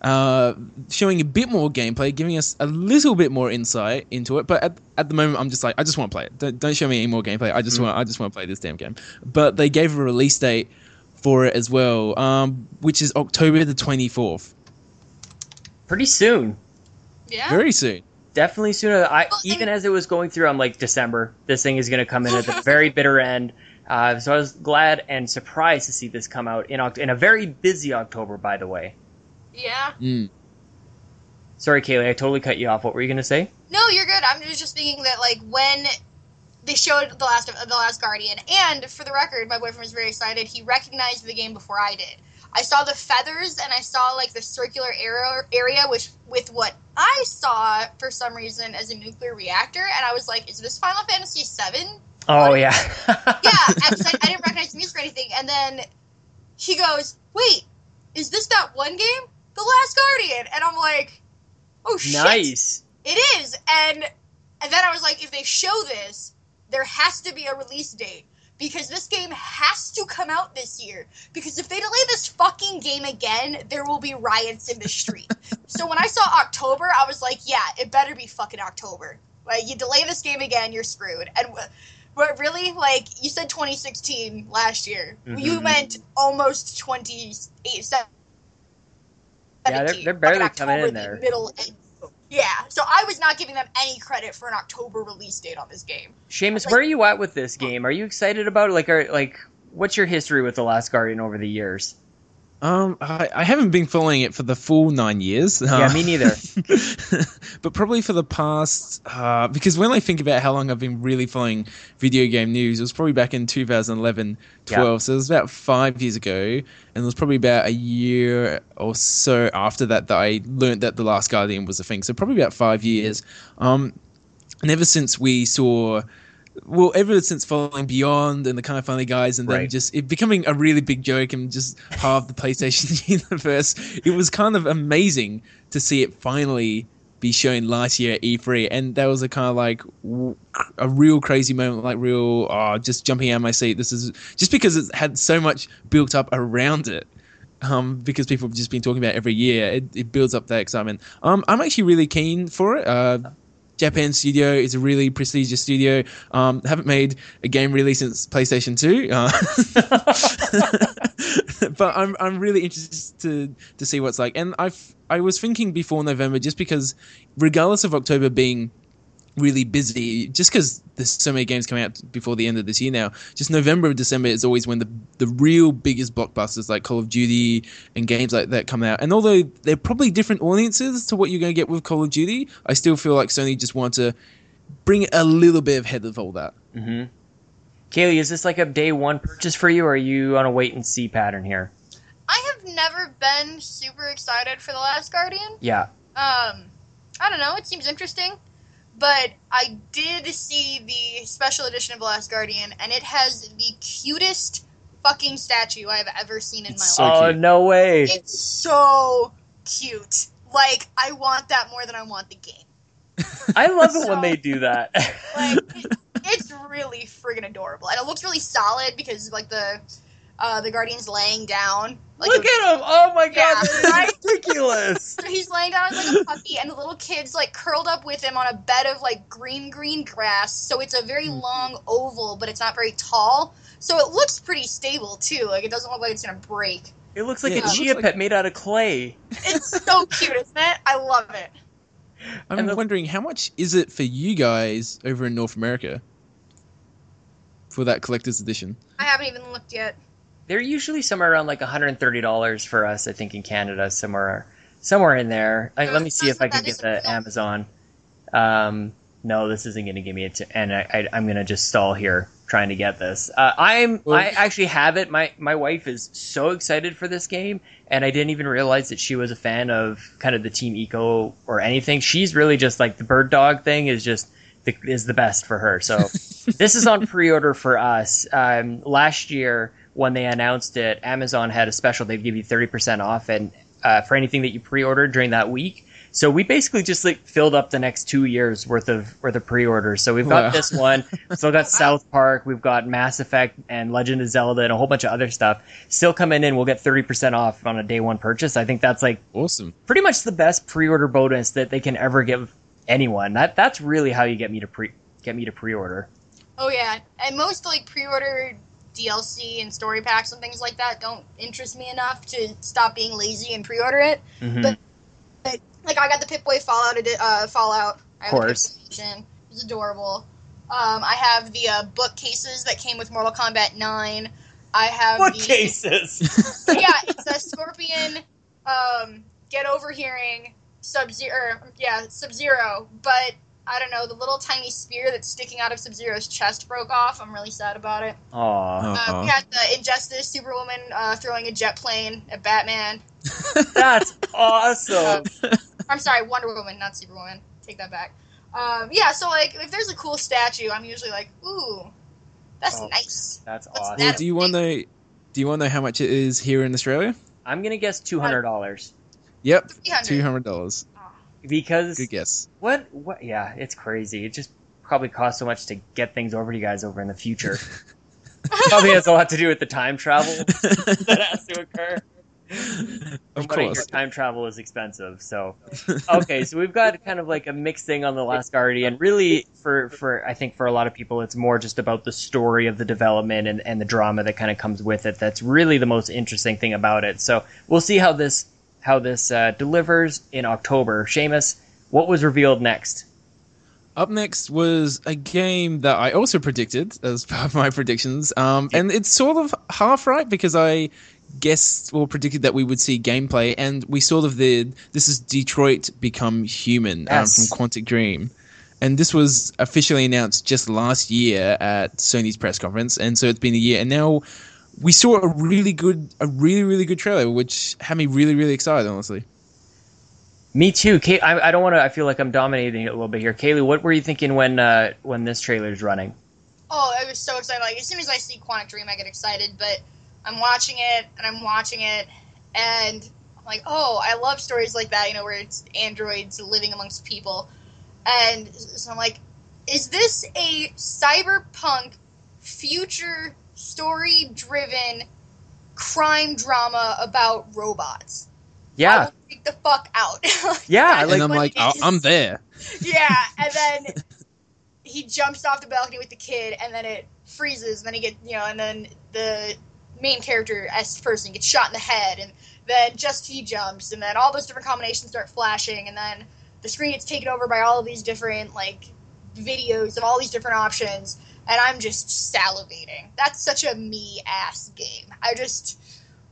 uh, showing a bit more gameplay, giving us a little bit more insight into it. But at, at the moment, I'm just like, I just want to play it. Don't, don't show me any more gameplay. I just Mm. want, I just want to play this damn game. But they gave a release date for it as well, um, which is October the 24th. Pretty soon. Yeah. Very soon. Definitely sooner. I Well, even and- as it was going through, I'm like December. This thing is going to come in at the very <laughs> bitter end. Uh, so I was glad and surprised to see this come out in Oct- in a very busy October. By the way, yeah. Mm. sorry, Kaylee, I totally cut you off. What were you going to say? No, you're good. I'm just thinking that like when they showed the last of the last Guardian, and for the record, my boyfriend was very excited. He recognized the game before I did. I saw the feathers and I saw like the circular area area, which with what I saw for some reason as a nuclear reactor, and I was like, "Is this Final Fantasy VII?" Oh yeah. <laughs> Yeah, <laughs> I, I didn't recognize the music or anything. And then he goes, "Wait, is this that one game, The Last Guardian?" And I'm like, "Oh shit!" nice. It is, and and then I was like, if they show this, there has to be a release date because this game has to come out this year. Because if they delay this fucking game again, there will be riots in the street. <laughs> so when I saw October, I was like, yeah, it better be fucking October. Like you delay this game again, you're screwed. And but really, like you said, 2016 last year, you Mhm. meant almost 28. Yeah, they're- they're barely coming in the there. Middle end. Yeah, so I was not giving them any credit for an October release date on this game. Seamus, Like- where are you at with this game? Are you excited about it? Like, are like, what's your history with the Last Guardian over the years? Um, I, I haven't been following it for the full nine years. Yeah, Uh, me <laughs> neither. but probably for the past, uh, because when I think about how long I've been really following video game news, it was probably back in 2011, 12. So it was about five years ago. And it was probably about a year or so after that that I learned that The Last Guardian was a thing. So probably about five years. Um, and ever since we saw well, ever since following Beyond and the kind of funny guys, and then Right. just it becoming a really big joke and just of the PlayStation <laughs> universe, it was kind of amazing to see it finally be shown last year at E3, and that was a kind of like a real crazy moment, like real, oh, just jumping out of my seat. This is just because it had so much built up around it. Um, because people have just been talking about it every year, it, it builds up that excitement. Um, I'm actually really keen for it. Uh, Japan Studio is a really prestigious studio. Um, haven't made a game really since PlayStation 2. Uh, <laughs> but I'm I'm really interested to to see what's like. And I I was thinking before November just because regardless of October being really busy just because there's so many games coming out before the end of this year now. Just November and December is always when the the real biggest blockbusters like Call of Duty and games like that come out. And although they're probably different audiences to what you're going to get with Call of Duty, I still feel like Sony just want to bring a little bit ahead of all that. Mm-hmm. Kaylee, is this like a day one purchase for you, or are you on a wait and see pattern here? I have never been super excited for The Last Guardian. Yeah. Um, I don't know. It seems interesting, but I did see the special edition of The Last Guardian, and it has the cutest fucking statue I have ever seen in It's my so life. oh no way! It's so cute. Like I want that more than I want the game. <laughs> I love it when they do that. Like <laughs> it, it's really friggin' adorable, and it looks really solid because like the uh, the Guardian's laying down. Like Look at him! Oh my god, Yeah, that right? ridiculous. So <laughs> he's laying down as like a puppy, and the little kid's like curled up with him on a bed of like green, green grass. So it's a very long oval, but it's not very tall. So it looks pretty stable too. Like it doesn't look like it's gonna break. It looks like Yeah, a chia like- pet made out of clay. It's so <laughs> cute, isn't it? I love it. I'm And wondering how much is it for you guys over in North America for that collector's edition? I haven't even looked yet. They're usually somewhere around like $130 for us, I think, in Canada, somewhere somewhere in there. I, let me see if I can get the Amazon. Um, no, this isn't going to give me it, to, and I, I, I'm going to just stall here trying to get this. Uh, I'm I actually have it. My my wife is so excited for this game, and I didn't even realize that she was a fan of kind of the Team Ico or anything. She's really just like the bird dog thing is just the, is the best for her. So <laughs> this is on pre-order for us. Um, last year when they announced it, Amazon had a special. They'd give you thirty percent off, and uh, for anything that you pre-ordered during that week. So we basically just like filled up the next two years worth of worth of pre-orders. So we've got Wow. this one. Still got <laughs> South Park. We've got Mass Effect and Legend of Zelda and a whole bunch of other stuff. Still coming in. We'll get thirty percent off on a day one purchase. I think that's like Awesome. pretty much the best pre-order bonus that they can ever give anyone. That that's really how you get me to pre get me to pre-order. Oh yeah, and most like pre-order DLC and story packs and things like that don't interest me enough to stop being lazy and pre-order it. Mhm. But- Like I got the Pip Boy Fallout uh, Fallout. I have Course. Pip-Boy edition. It's adorable. Um, I have the uh, bookcases that came with Mortal Kombat 9. I have bookcases. the, <laughs> yeah, it's a <laughs> Scorpion, um, Get overhearing Sub Zero, yeah, Sub Zero. But I don't know, the little tiny spear that's sticking out of Sub Zero's chest broke off. I'm really sad about it. Aw. Uh, Uh-huh. we had the Injustice Superwoman uh, throwing a jet plane at Batman. <laughs> That's awesome. <laughs> I'm sorry, Wonder Woman, not Superwoman. Take that back. Um, yeah, so like, if there's a cool statue, I'm usually like, ooh, that's Oh. nice. That's What's awesome. that? Well, do you want to? Do you want to know how much it is here in Australia? I'm gonna guess two hundred dollars Yep, two hundred dollars. Because Good guess. what? What? Yeah, it's crazy. It just probably costs so much to get things over to you guys over in the future. <laughs> probably has a lot to do with the time travel <laughs> that has to occur. Of But course. time travel is expensive. So, okay, so we've got kind of like a mixed thing on the Last Guardian. Really, for for I think for a lot of people, it's more just about the story of the development and, and the drama that kind of comes with it. That's really the most interesting thing about it. So we'll see how this how this uh, delivers in October. Seamus, what was revealed next? Up next was a game that I also predicted as <laughs> part of my predictions, um, and it's sort of half right because I guessed or predicted that we would see gameplay, and we sort of did. This is Detroit Become Human um, Yes. from Quantic Dream, and this was officially announced just last year at Sony's press conference, and so it's been a year, and now we saw a really good, a really really good trailer, which had me really really excited, honestly. Me too. Kay, I, I don't want to. I feel like I'm dominating it a little bit here. Kaylee, what were you thinking when uh, when this trailer's running? Oh, I was so excited. Like, as soon as I see Quantic Dream, I get excited. But I'm watching it, and I'm watching it, and I'm like, oh, I love stories like that, you know, where it's androids living amongst people. And so I'm like, is this a cyberpunk, future story driven crime drama about robots? I Yeah, will freak the fuck out. <laughs> yeah. I like and I'm like, "Oh. I'm there. Yeah, <laughs> and then he jumps off the balcony with the kid, and then it freezes, and then he get you know, and then the main character as person gets shot in the head, and then just he jumps, and then all those different combinations start flashing, and then the screen gets taken over by all of these different like videos of all these different options, and I'm just salivating. That's such a me ass game. I just,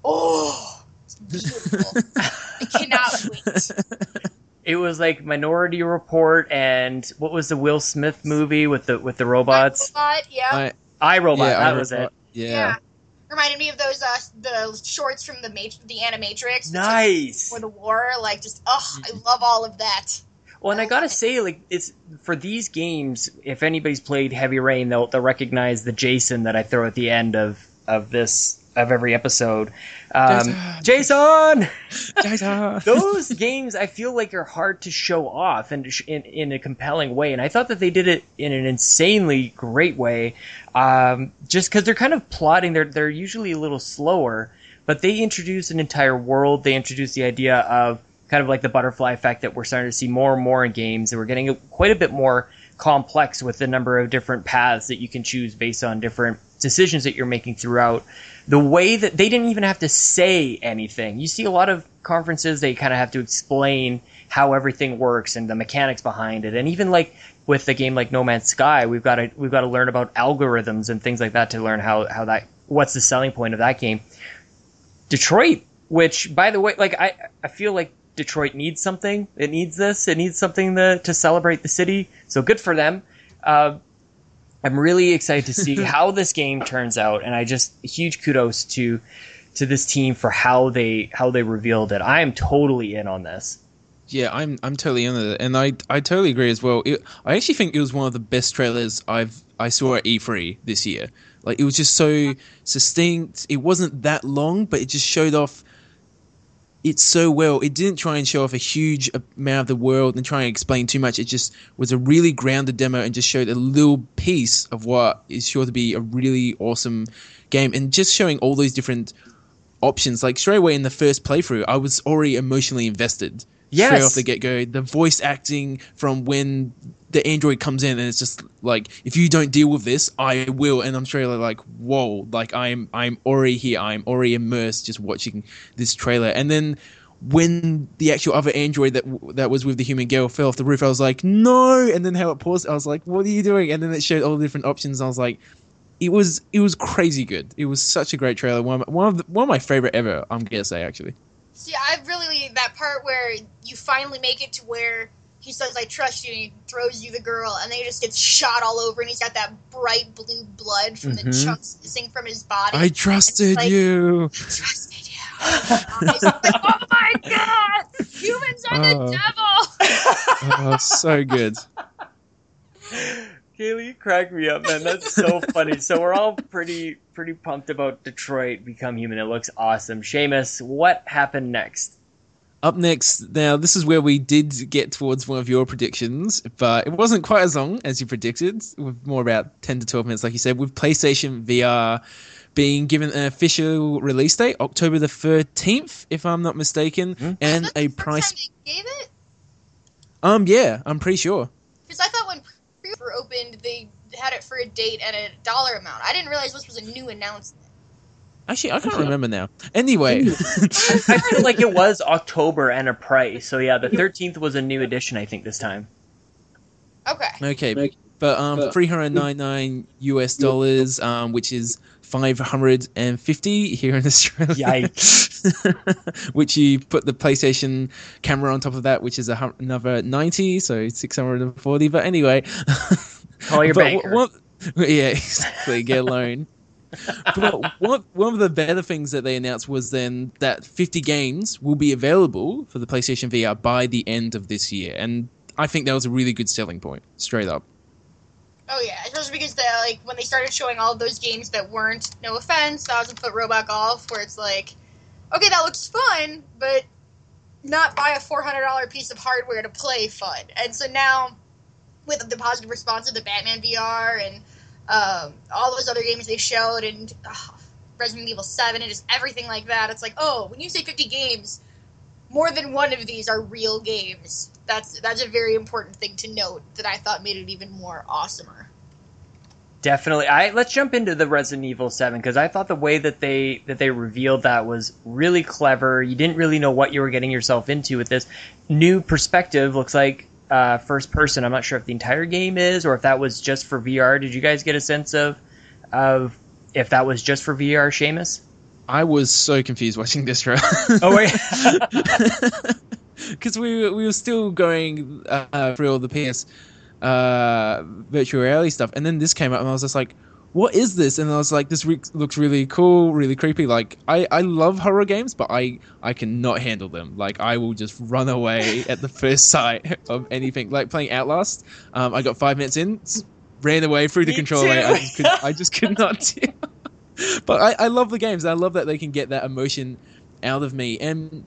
oh, it's beautiful. I <laughs> cannot wait. It was like Minority Report and what was the Will Smith movie with the with the robots? Robot, yeah. I, iRobot. yeah, that I was remember- it. Yeah. yeah. Reminded me of those uh the shorts from the mat- the Animatrix. It's like Nice. For the war, like just oh, I love all of that. Well, and I gotta say, like, it's for these games. If anybody's played Heavy Rain, they'll they'll recognize the Jason that I throw at the end of of this of every episode. Um, Jason. Jason! <laughs> <laughs> Those games I feel like are hard to show off and in in a compelling way, and I thought that they did it in an insanely great way. Um, just because they're kind of plotting, they're they're usually a little slower, but they introduce an entire world. They introduce the idea of kind of like the butterfly effect that we're starting to see more and more in games, and we're getting quite a bit more complex with the number of different paths that you can choose based on different decisions that you're making throughout. The way that they didn't even have to say anything. You see a lot of conferences, they kind of have to explain how everything works and the mechanics behind it. And even like with a game like No Man's Sky, we've got to we've got to learn about algorithms and things like that to learn how how that what's the selling point of that game. Detroit, which by the way, like I I feel like Detroit needs something. It needs this. It needs something to to celebrate the city. So good for them. Uh, I'm really excited to see <laughs> how this game turns out, and I just huge kudos to to this team for how they how they revealed it. I am totally in on this. Yeah, I'm I'm totally in on it, and I I totally agree as well. It, I actually think it was one of the best trailers I've I saw at E3 this year. Like it was just so succinct. It wasn't that long, but it just showed off it so well. It didn't try and show off a huge amount of the world and try and explain too much. It just was a really grounded demo and just showed a little piece of what is sure to be a really awesome game. And just showing all those different options, like straight away in the first playthrough, I was already emotionally invested. Straight off the get go, the voice acting from when the android comes in and it's just like, if you don't deal with this, I will. And I'm straight away like, whoa, like I'm I'm already here. I'm already immersed just watching this trailer. And then when the actual other android that that was with the human girl fell off the roof, I was like, no. And then how it paused, I was like, what are you doing? And then it showed all the different options. I was like, it was it was crazy good. It was such a great trailer. One one of the, one of my favorite ever. I'm gonna say actually. See, I really that part where you finally make it to where he says, "I trust you," and he throws you the girl, and then he just gets shot all over, and he's got that bright blue blood from the Mhm. chunks missing from his body. I trusted like- you. I trusted you. Like, <laughs> oh my god! Humans are the Oh. devil. Oh, so good. Kaylee, you crack me up, man. That's so funny. So we're all pretty pretty pumped about Detroit Become Human. It looks awesome. Seamus, what happened next? Up next, now this is where we did get towards one of your predictions, but it wasn't quite as long as you predicted. With more about ten to twelve minutes, like you said, with PlayStation VR being given an official release date, October the thirteenth, if I'm not mistaken, Hmm. and a price. gave it Um, yeah, I'm pretty sure. because I thought when pre were opened, they had it for a date and a dollar amount. I didn't realize this was a new announcement. Actually, I can't remember now. Anyway, <laughs> I feel like it was October and a price. So yeah, the 13th was a new edition, I think, this time. Okay. Okay, but um, three hundred ninety nine US dollars, um, which is five hundred and fifty here in Australia. Yikes. <laughs> which you put the PlayStation camera on top of that, which is a, another ninety, so six hundred and forty. But anyway, Call your <laughs> but banker. What, yeah, exactly. Get a loan. But uh, one, one of the better things that they announced was then that 50 games will be available for the PlayStation VR by the end of this year. And I think that was a really good selling point, straight up. Oh yeah, especially because they like when they started showing all those games that weren't, no offense, Thousand Foot Robot Golf, where it's like, okay, that looks fun, but not buy a four hundred dollar piece of hardware to play fun. And so now, with the positive response of the Batman VR and um, all those other games they showed, and Resident Evil Seven, and just everything like that, it's like, oh, when you say fifty games, more than one of these are real games. That's that's a very important thing to note that I thought made it even more awesomer. Definitely. I let's jump into the Resident Evil 7 because I thought the way that they that they revealed that was really clever. You didn't really know what you were getting yourself into with this new perspective. Looks like uh, first person. I'm not sure if the entire game is or if that was just for VR. Did you guys get a sense of of if that was just for VR, Seamus? I was so confused watching this trailer. <laughs> Oh wait, <laughs> because we were, we were still going uh, through all the PS uh, virtual reality stuff, and then this came up, and I was just like, "What is this?" And I was like, "This re- looks really cool, really creepy." Like, I, I love horror games, but I I cannot handle them. Like, I will just run away at the first sight <laughs> of anything. Like playing Outlast, um, I got five minutes in, ran away through the Me controller. I just could, I just could not <laughs> deal. but I, I love the games. I love that they can get that emotion out of me and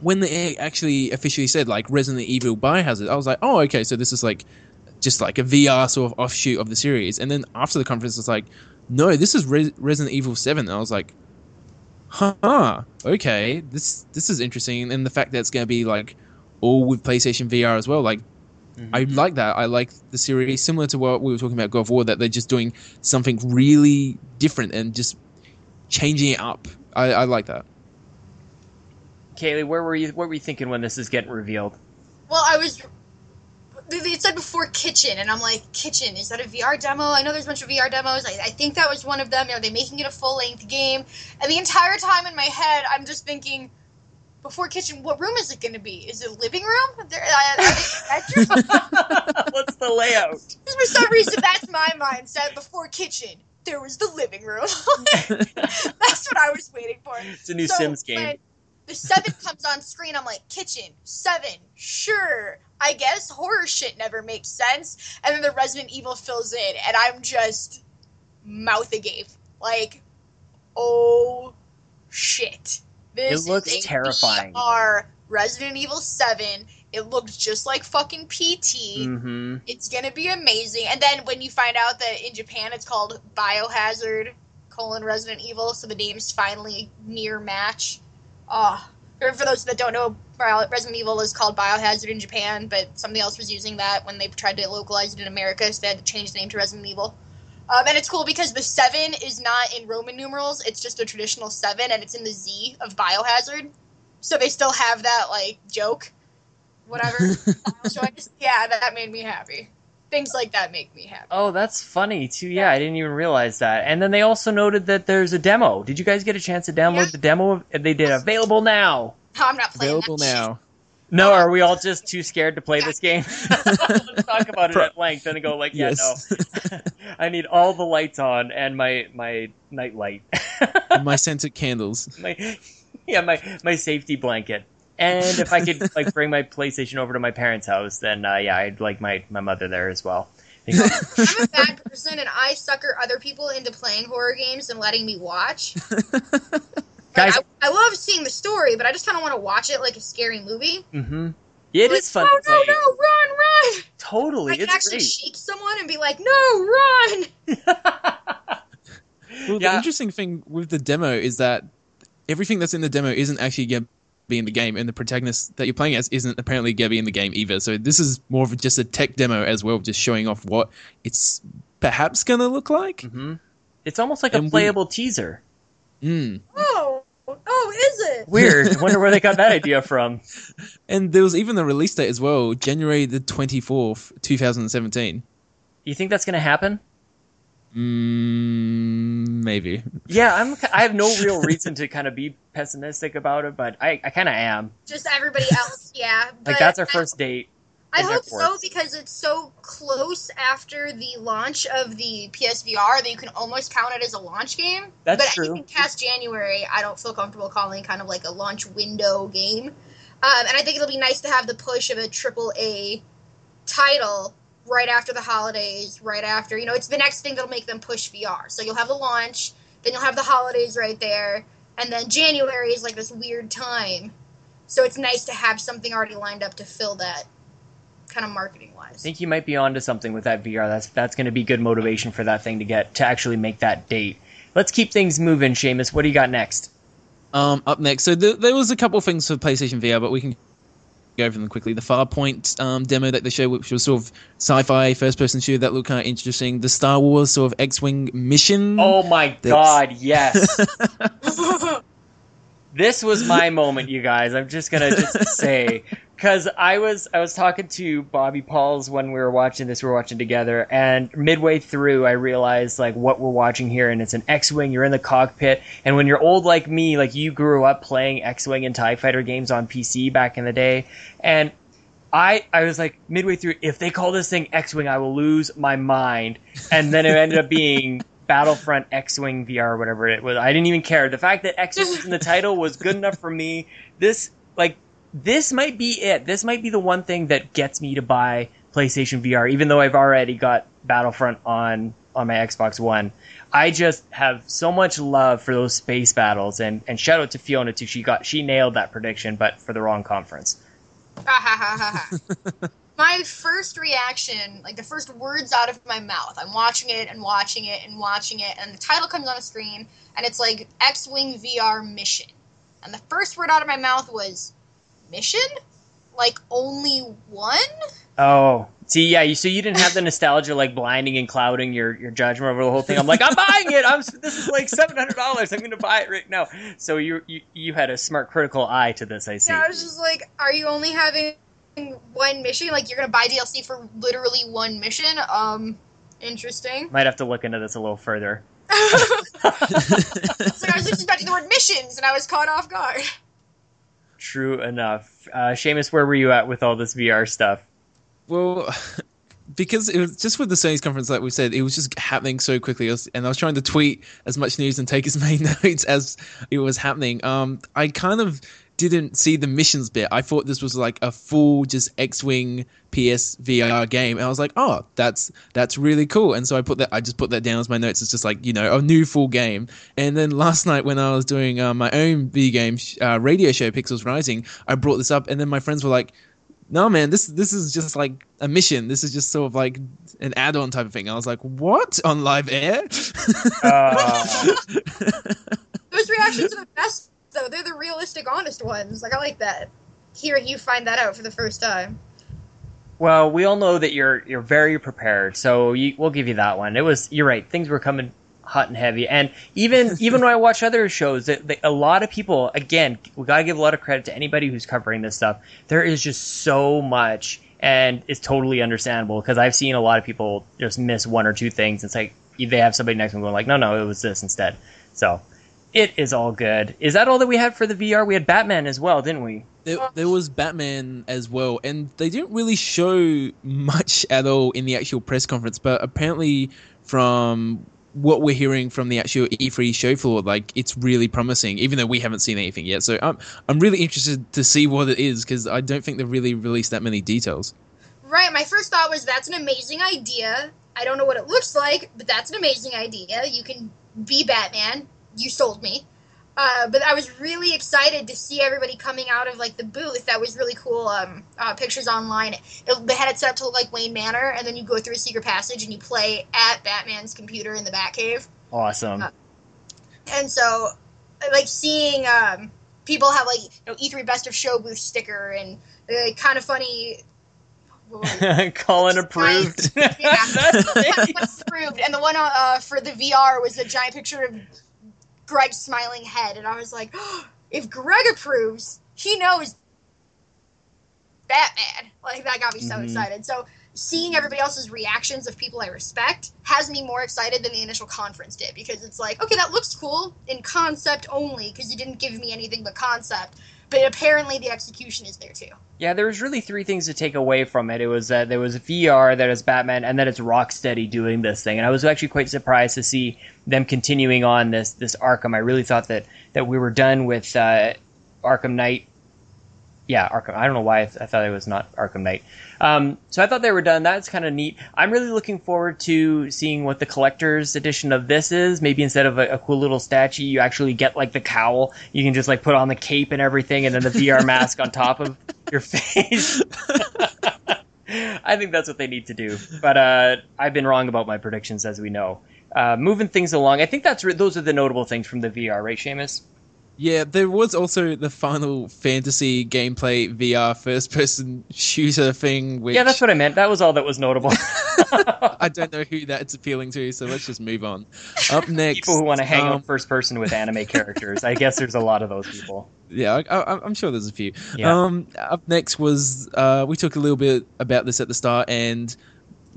when they actually officially said like Resident Evil Biohazard, I was like, oh, okay, so this is like just like a VR sort of offshoot of the series. And then after the conference, it's like, no, this is Re- Resident Evil Seven. And I was like, huh, okay, this this is interesting. And the fact that it's going to be like all with PlayStation VR as well, like. Mm-hmm. I like that. I like the series, similar to what we were talking about God of War, that they're just doing something really different and just changing it up. I, I like that. Kaylee, where were you? What were you thinking when this is getting revealed? Well, I was. They they said before kitchen, and I'm like, kitchen, is that a VR demo? I know there's a bunch of VR demos. I, I think that was one of them. Are they making it a full length game? And the entire time in my head, I'm just thinking, before kitchen, what room is it going to be? Is it a living room? There, uh, I, I. <laughs> What's the layout? <laughs> For some reason, that's my mindset. Before kitchen, there was the living room. <laughs> that's what I was waiting for. It's a new So Sims game. when the seven comes on screen, I'm like, kitchen, seven, sure. I guess horror shit never makes sense. And then the Resident Evil fills in, and I'm just mouth agape. Like, oh shit. This It looks is terrifying. Our Resident Evil 7. It looks just like fucking PT. Mm-hmm. It's gonna be amazing. And then when you find out that in Japan it's called Biohazard colon Resident Evil, so the names finally near match. Oh, for those that don't know, Resident Evil is called Biohazard in Japan, but somebody else was using that when they tried to localize it in America, so they had to change the name to Resident Evil. Um, and it's cool because the seven is not in Roman numerals; it's just a traditional seven, and it's in the Z of Biohazard. So they still have that like joke, whatever. <laughs> choice. Yeah, that made me happy. Things like that make me happy. Oh, that's funny too. Yeah, I didn't even realize that. And then they also noted that there's a demo. Did you guys get a chance to download Yeah. the demo? They did available now. I'm not playing Available that now. No, are we all just too scared to play this game? <laughs> <laughs> Let's talk about it Pro- at length and go like, yeah, yes. no. <laughs> I need all the lights on and my my night light. My scented candles. my yeah, my my safety blanket. And if I could <laughs> like bring my PlayStation over to my parents' house, then uh, yeah, I'd like my my mother there as well. shit. I'm a bad person, and I sucker other people into playing horror games and letting me watch. <laughs> Like, Guys, I, I love seeing the story, but I just kind of want to watch it like a scary movie. mm-hmm. It Like, is fun No, to no, play. no, run, run! Totally, I can it's actually great. shake someone and be like, no, run! <laughs> Well, Yeah. the interesting thing with the demo is that everything that's in the demo isn't actually going to be in the game, and the protagonist that you're playing as isn't apparently going to be in the game either. So this is more of just a tech demo as well, just showing off what it's perhaps going to look like. hmm It's almost like a And we- playable teaser. Mm. Oh, oh, is it? Weird. I <laughs> wonder where they got that idea from. And there was even a release date as well, January the 24th, 2017. You think that's going to happen? Mm, maybe. Yeah, I'm. I have no <laughs> real reason to kind of be pessimistic about it, but I, I kind of am. Just everybody else, yeah. <laughs> Like but that's our I- first date. I hope so because it's so close after the launch of the PSVR that you can almost count it as a launch game. That's but true. anything past January, I don't feel comfortable calling kind of like a launch window game. Um, and I think it'll be nice to have the push of a triple A title right after the holidays, right after you know, it's the next thing that'll make them push VR. So you'll have the launch, then you'll have the holidays right there, and then January is like this weird time. So it's nice to have something already lined up to fill that kind of marketing wise. I wise. think you might be onto something with that VR. That's that's going to be good motivation for that thing to get to actually make that date. Let's keep things moving, Seamus. What do you got next? Um, up next, so th- there was a couple things for PlayStation VR, but we can go over them quickly. The Farpoint um, demo that they showed, which was sort of sci-fi first-person shooter that looked kind of interesting. The Star Wars sort of X-wing mission. Oh my That's- God! Yes, <laughs> this was my moment, you guys. I'm just gonna just say because I was I was talking to Bobby Pauls when we were watching this. We were watching together, and midway through, I realized like what we're watching here, and it's an X-wing. You're in the cockpit, and when you're old like me, like you grew up playing X-wing and Tie Fighter games on PC back in the day, and I I was like midway through, if they call this thing X-wing, I will lose my mind, and then it ended up being. <laughs> Battlefront X-wing VR whatever it was. I didn't even care. The fact that X was in the title was good enough for me. This like this might be it. This might be the one thing that gets me to buy PlayStation VR, even though I've already got Battlefront on on my Xbox One. I just have so much love for those space battles, and and shout out to Fiona too. She got she nailed that prediction, but for the wrong conference. <laughs> my first reaction, like the first words out of my mouth, I'm watching it and watching it and watching it, and the title comes on the screen, and it's like X Wing VR Mission. And the first word out of my mouth was mission? Like only one? Oh, see, yeah. You, so you didn't have the nostalgia like blinding and clouding your, your judgment over the whole thing. I'm like, I'm buying it. I'm this is like seven hundred dollars. I'm going to buy it right now. So you, you you had a smart critical eye to this. I see. Yeah, I was just like, are you only having one mission? Like you're going to buy DLC for literally one mission? Um, interesting. Might have to look into this a little further. so <laughs> <laughs> I was just expecting the word missions, and I was caught off guard. True enough. Uh, Seamus, where were you at with all this VR stuff? Well, <laughs> because it was just with the Sony's conference, like we said, it was just happening so quickly, was, and I was trying to tweet as much news and take as many <laughs> notes as it was happening. Um, I kind of didn't see the missions bit. I thought this was like a full just X-wing PS VR game, and I was like, oh, that's that's really cool. And so I put that, I just put that down as my notes. It's just like you know a new full game. And then last night when I was doing uh, my own V game uh, radio show, Pixels Rising, I brought this up, and then my friends were like. No man, this this is just like a mission. This is just sort of like an add-on type of thing. I was like, "What on live air?" Uh. <laughs> Those reactions are the best though. They're the realistic, honest ones. Like I like that. Hearing you find that out for the first time. Well, we all know that you're you're very prepared, so you, we'll give you that one. It was you're right. Things were coming hot and heavy, and even <laughs> even when I watch other shows, that, that a lot of people again, we gotta give a lot of credit to anybody who's covering this stuff. There is just so much, and it's totally understandable because I've seen a lot of people just miss one or two things. It's like they have somebody next to them going like, no, no, it was this instead. So it is all good. Is that all that we had for the VR? We had Batman as well, didn't we? There, there, was Batman as well, and they didn't really show much at all in the actual press conference. But apparently, from what we're hearing from the actual E3 show floor, like it's really promising, even though we haven't seen anything yet. So I'm I'm really interested to see what it is because I don't think they've really released that many details. Right. My first thought was that's an amazing idea. I don't know what it looks like, but that's an amazing idea. You can be Batman. You sold me. Uh, but I was really excited to see everybody coming out of like the booth. That was really cool. Um, uh, pictures online. It, they had it set up to look like Wayne Manor, and then you go through a secret passage and you play at Batman's computer in the Batcave. Awesome. Uh, and so, like seeing um, people have like you know, E3 Best of Show booth sticker and uh, kind of funny. <laughs> Colin approved. yeah, <laughs> approved. And the one uh, for the VR was a giant picture of Greg's smiling head, and I was like, oh, <gasps> if Greg approves, he knows Batman. Like that got me so mm-hmm. excited. So seeing everybody else's reactions of people I respect has me more excited than the initial conference did because it's like, okay, that looks cool in concept only because you didn't give me anything but concept. But apparently the execution is there too. Yeah, there was really three things to take away from it. It was that there was VR, that is Batman, and then it's Rocksteady doing this thing. And I was actually quite surprised to see them continuing on this this Arkham. I really thought that that we were done with uh, Arkham Knight yeah, Arkham. I don't know why I, th- I thought it was not Arkham Knight. Um, so I thought they were done. That's kind of neat. I'm really looking forward to seeing what the collector's edition of this is. Maybe instead of a, a, cool little statue, you actually get like the cowl. You can just like put on the cape and everything, and then the VR <laughs> mask on top of your face. <laughs> I think that's what they need to do. But uh, I've been wrong about my predictions, as we know. Uh, moving things along, I think that's re- those are the notable things from the VR, right, Seamus? Yeah, there was also the Final Fantasy gameplay VR first person <laughs> shooter thing. Which... Yeah, that's what I meant. That was all that was notable. <laughs> <laughs> I don't know who that's appealing to, so let's just move on. Up next, people who want to hang um, out first person with anime characters. I guess there's a lot of those people. Yeah, I, I'm sure there's a few. Yeah. Um, up next was uh, we talked a little bit about this at the start, and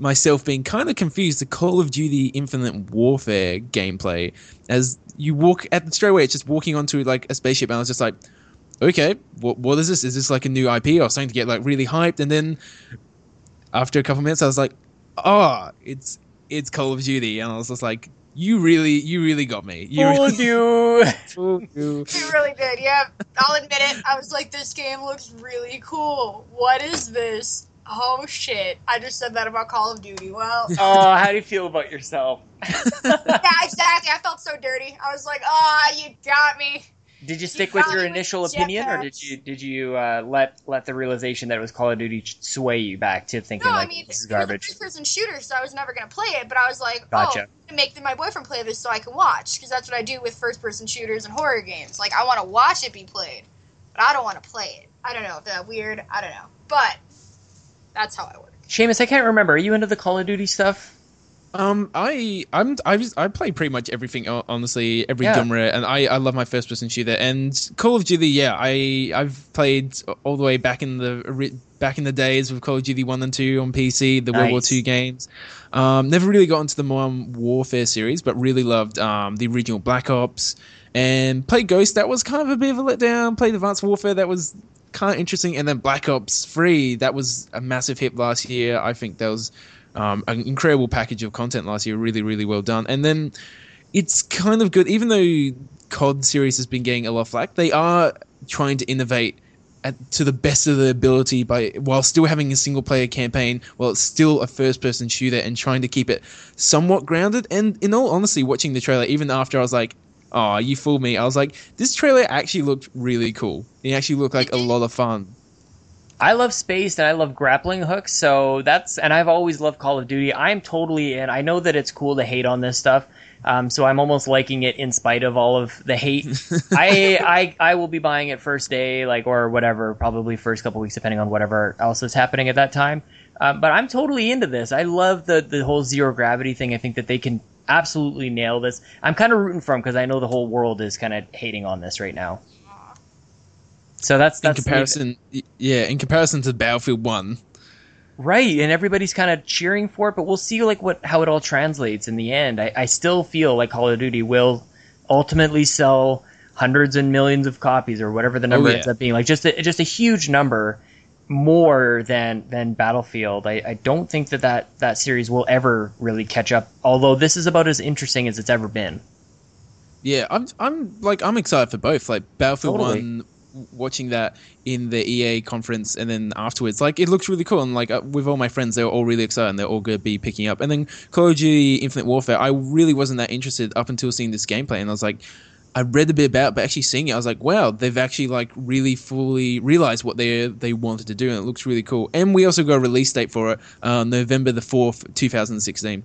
myself being kind of confused. The Call of Duty Infinite Warfare gameplay, as you walk at straight away, it's just walking onto like a spaceship, and I was just like, okay, what what is this? Is this like a new IP? or something to get like really hyped, and then after a couple minutes, I was like, oh, it's it's Call of Duty, and I was just like. You really, you really got me. You Fooled really, you. <laughs> fooled you. You really did, yeah. I'll admit it. I was like, this game looks really cool. What is this? Oh shit. I just said that about Call of Duty. Well, <laughs> Oh, how do you feel about yourself? <laughs> yeah, exactly. I felt so dirty. I was like, oh, you got me. Did you stick with your initial with opinion, or did you did you uh, let let the realization that it was Call of Duty sway you back to thinking No, like I mean, this is it was a garbage? first-person shooter, so I was never gonna play it. But I was like, Gotcha. oh, make my boyfriend play this so I can watch, because that's what I do with first-person shooters and horror games. Like, I want to watch it be played, but I don't want to play it. I don't know if that's weird. I don't know, but that's how I work. Seamus, I can't remember. Are you into the Call of Duty stuff? Um, I I'm I was I play pretty much everything honestly, every Yeah. genre, and I I love my first person shooter. And Call of Duty, yeah, I I've played all the way back in the back in the days with Call of Duty one and two on PC, the World War Two games. Um, never really got into the Modern Warfare series, but really loved um the original Black Ops and played Ghost. That was kind of a bit of a letdown. Played Advanced Warfare. That was kind of interesting, and then Black Ops Three. That was a massive hit last year. I think that was um, an incredible package of content last year. Really, really well done. And then it's kind of good, even though COD series has been getting a lot of flack. They are trying to innovate at, to the best of their ability by while still having a single player campaign, while it's still a first person shooter, and trying to keep it somewhat grounded. And in all honesty, watching the trailer, even after I was like. Oh, you fooled me. I was like, this trailer actually looked really cool. It actually looked like a lot of fun. I love space and I love grappling hooks, so that's and I've always loved Call of Duty. I'm totally in. I know that it's cool to hate on this stuff, um, so I'm almost liking it in spite of all of the hate. <laughs> I, I I will be buying it first day, like or whatever, probably first couple weeks, depending on whatever else is happening at that time. Um, but I'm totally into this. I love the the whole zero gravity thing. I think that they can absolutely nail this. I'm kind of rooting for him because I know the whole world is kind of hating on this right now. So that's in that's comparison, yeah, in comparison to Battlefield One, Right, and everybody's kind of cheering for it, but we'll see like what how it all translates in the end. I, I still feel like Call of Duty will ultimately sell hundreds and millions of copies or whatever the oh, number yeah. ends up being. Like just a, just a huge number more than than Battlefield. I, I don't think that, that that series will ever really catch up. Although this is about as interesting as it's ever been. Yeah, I'm I'm like I'm excited for both. Like Battlefield Totally. One, watching that in the EA conference, and then afterwards, like it looks really cool. And like uh, with all my friends, they were all really excited, and they're all going to be picking up. And then Call of Duty Infinite Warfare, I really wasn't that interested up until seeing this gameplay, and I was like. I read a bit about, it, but actually seeing it, I was like, "Wow, they've actually like really fully realized what they they wanted to do, and it looks really cool." And we also got a release date for it, uh, November the fourth, two thousand sixteen.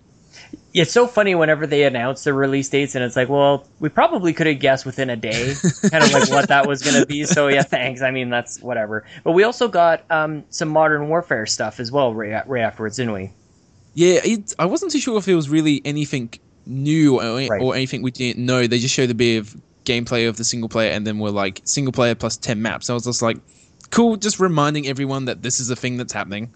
It's so funny whenever they announce the release dates, and it's like, well, we probably could have guessed within a day, <laughs> kind of like what that was going to be. So yeah, thanks. I mean, that's whatever. But we also got um, some modern warfare stuff as well right, right afterwards, didn't we? Yeah, it, I wasn't too sure if it was really anything new or, Right. or anything we didn't know. They just showed a bit of gameplay of the single player, and then we're like single player plus ten maps. I was just like, cool, just reminding everyone that this is a thing that's happening.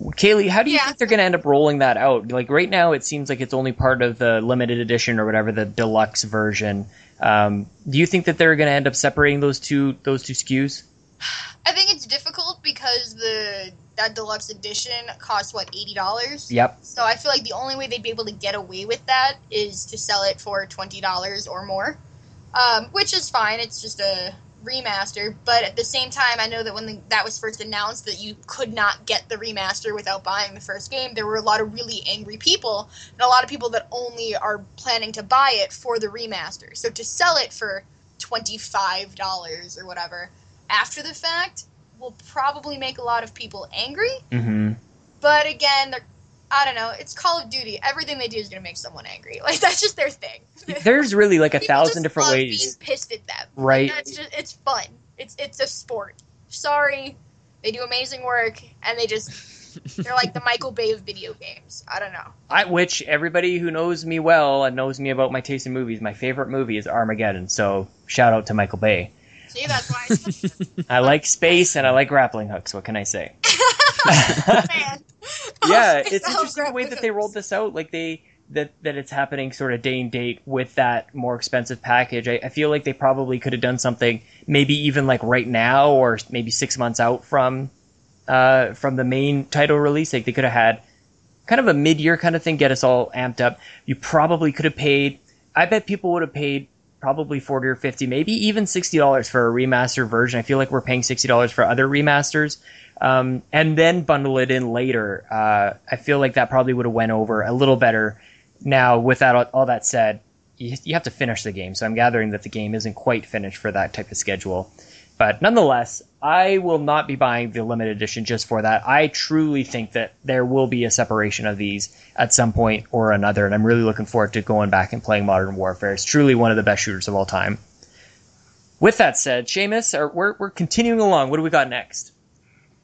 Kaylee, how do you Yeah. think they're going to end up rolling that out? Like right now, it seems like it's only part of the limited edition or whatever, the deluxe version. Um, do you think that they're going to end up separating those two those two SKUs? <sighs> I think it's difficult because the that deluxe edition costs what eighty dollars. Yep. So I feel like the only way they'd be able to get away with that is to sell it for twenty dollars or more, um, which is fine. It's just a remaster, but at the same time, I know that when the, that was first announced that you could not get the remaster without buying the first game, there were a lot of really angry people and a lot of people that only are planning to buy it for the remaster. So to sell it for twenty five dollars or whatever after the fact will probably make a lot of people angry. Mm-hmm. But again, they're, I don't know. It's Call of Duty. Everything they do is going to make someone angry. <laughs> Like that's just their thing. There's really like a People thousand different ways. Being pissed at them. Right. That's just it's fun. It's it's a sport. Sorry, they do amazing work, and they just <laughs> They're like the Michael Bay of video games. I don't know. I, which everybody who knows me well and knows me about my taste in movies, my favorite movie is Armageddon. So shout out to Michael Bay. See, that's why. I <laughs> I like space and I like grappling hooks. What can I say? <laughs> <laughs> Yeah, it's interesting the way that they rolled this out. Like they that that it's happening sort of day and date with that more expensive package. I, I feel like they probably could have done something maybe even like right now or maybe six months out from uh, from the main title release. Like they could have had kind of a mid year kind of thing, get us all amped up. You probably could have paid. I bet people would have paid probably 40 or 50 maybe even $60 for a remastered version. I feel like we're paying $60 for other remasters. Um, and then bundle it in later. Uh, i feel like that probably would have went over a little better. Now with that all, all that said you, you have to finish the game. So i'm gathering that the game isn't quite finished for that type of schedule but nonetheless i will not be buying the limited edition just for that. I truly think that there will be a separation of these at some point or another and i'm really looking forward to going back and playing modern warfare. It's truly one of the best shooters of all time. With that said Seamus, we're, we're continuing along. What do we got next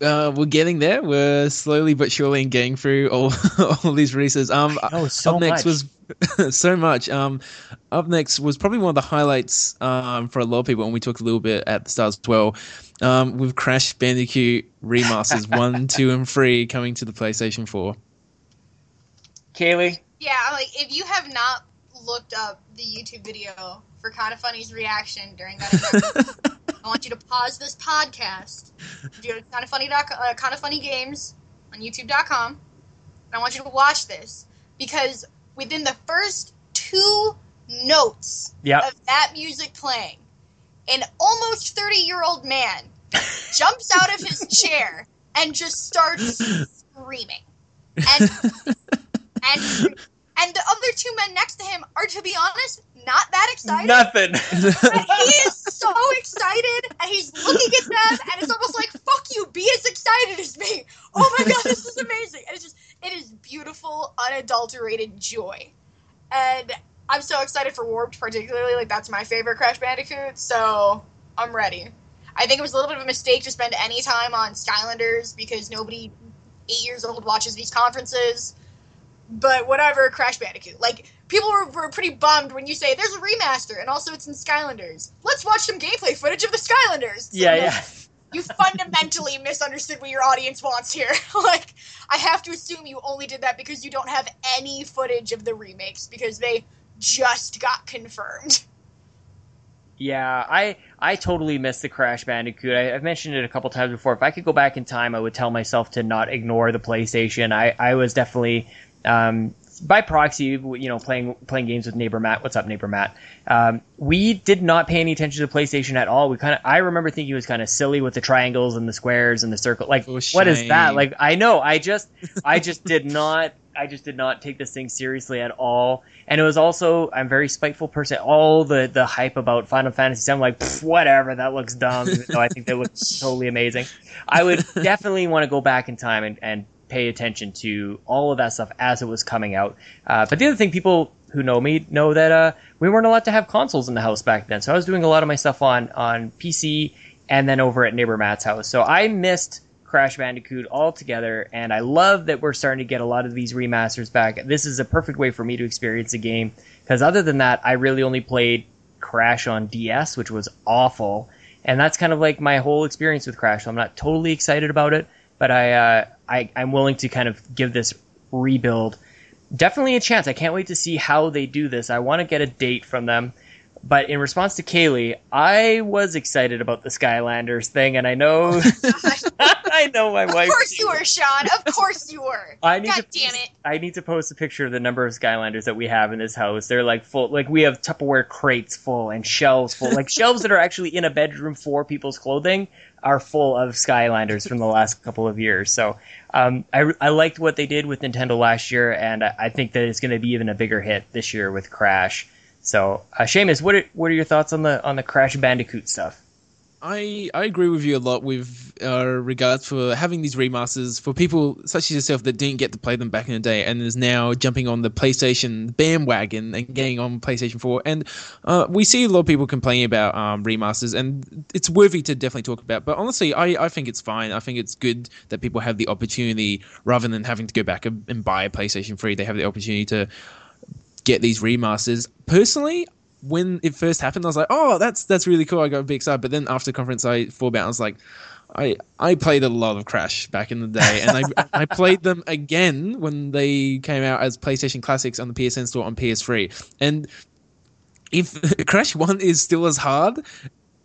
Uh, we're getting there. We're slowly but surely getting through all <laughs> all these releases. Um, Oh, so up next much. was <laughs> so much. Um, up next was probably one of the highlights um, for a lot of people, and we talked a little bit at the start as well. Um, with Crash Bandicoot remasters <laughs> one, two, and three coming to the PlayStation Four. Kaylee Yeah, like if you have not looked up the YouTube video for Kind of Funny's reaction during that, event, I want you to pause this podcast, go to kind of funny uh, kind of funny games on YouTube.com, and I want you to watch this because within the first two notes Yep. of that music playing, an almost thirty year old man <laughs> jumps out of his chair and just starts screaming. And <laughs> and and the other two men next to him are, to be honest, not that excited. nothing But he is so excited, and he's looking at them, and it's almost like, "Fuck you! Be as excited as me!" Oh my god, this is amazing! And it's just, it is beautiful, unadulterated joy, and I'm so excited for Warped, particularly. Like that's my favorite Crash Bandicoot, so I'm ready. I think it was a little bit of a mistake to spend any time on Skylanders because nobody eight years old watches these conferences. But whatever, Crash Bandicoot. Like people were, were pretty bummed when you say there's a remaster and also it's in Skylanders. Let's watch some gameplay footage of the Skylanders. So, yeah like, yeah You fundamentally misunderstood what your audience wants here. <laughs> like I have to assume you only did that because you don't have any footage of the remakes because they just got confirmed. Yeah, I I totally missed the Crash Bandicoot. I, I've mentioned it a couple times before. If I could go back in time, I would tell myself to not ignore the PlayStation. I, I was definitely um, by proxy, you know, playing playing games with neighbor Matt. What's up, neighbor Matt? Um, we did not pay any attention to PlayStation at all. We kind of I remember thinking it was kind of silly with the triangles and the squares and the circle. Like, For what is that? Like, I know. I just <laughs> I just did not. I just did not take this thing seriously at all. And it was also I'm a very spiteful person. All the the hype about Final Fantasy, I'm like whatever. That looks dumb. Even though I think that looks <laughs> totally amazing. I would definitely want to go back in time and, and pay attention to all of that stuff as it was coming out. Uh, but the other thing, people who know me know that uh, we weren't allowed to have consoles in the house back then. So I was doing a lot of my stuff on on PC and then over at neighbor Matt's house. So I missed Crash Bandicoot altogether, and I love that we're starting to get a lot of these remasters back. This is a perfect way for me to experience a game because other than that, I really only played Crash on DS, which was awful, and that's kind of like my whole experience with Crash. So I'm not totally excited about it, but I, uh, I I'm willing to kind of give this rebuild definitely a chance. I can't wait to see how they do this. I want to get a date from them. But in response to Kaylee, I was excited about the Skylanders thing, and I know, <laughs> <laughs> I know my Of wife. Of course you were, Sean. Of course you were. I need God to damn it. I need to post a picture of the number of Skylanders that we have in this house. They're like full, like we have Tupperware crates full and shelves full, like shelves that are actually in a bedroom for people's clothing are full of Skylanders from the last couple of years. So um, I, I liked what they did with Nintendo last year, and I, I think that it's going to be even a bigger hit this year with Crash. So, uh, Seamus, what are, what are your thoughts on the on the Crash Bandicoot stuff? I I agree with you a lot with uh, regards for having these remasters for people such as yourself that didn't get to play them back in the day and is now jumping on the PlayStation bandwagon and getting on PlayStation 4. And uh, we see a lot of people complaining about um, remasters, and it's worthy to definitely talk about. But honestly, I, I think it's fine. I think it's good that people have the opportunity rather than having to go back and, buy a PlayStation 3, they have the opportunity to get these remasters. Personally, when it first happened, I was like, "Oh, that's that's really cool." I got a big excited, but then after the conference, I thought about. I was like, I I played a lot of Crash back in the day, and I <laughs> I played them again when they came out as PlayStation Classics on the PSN store on PS3, and if <laughs> Crash One is still as hard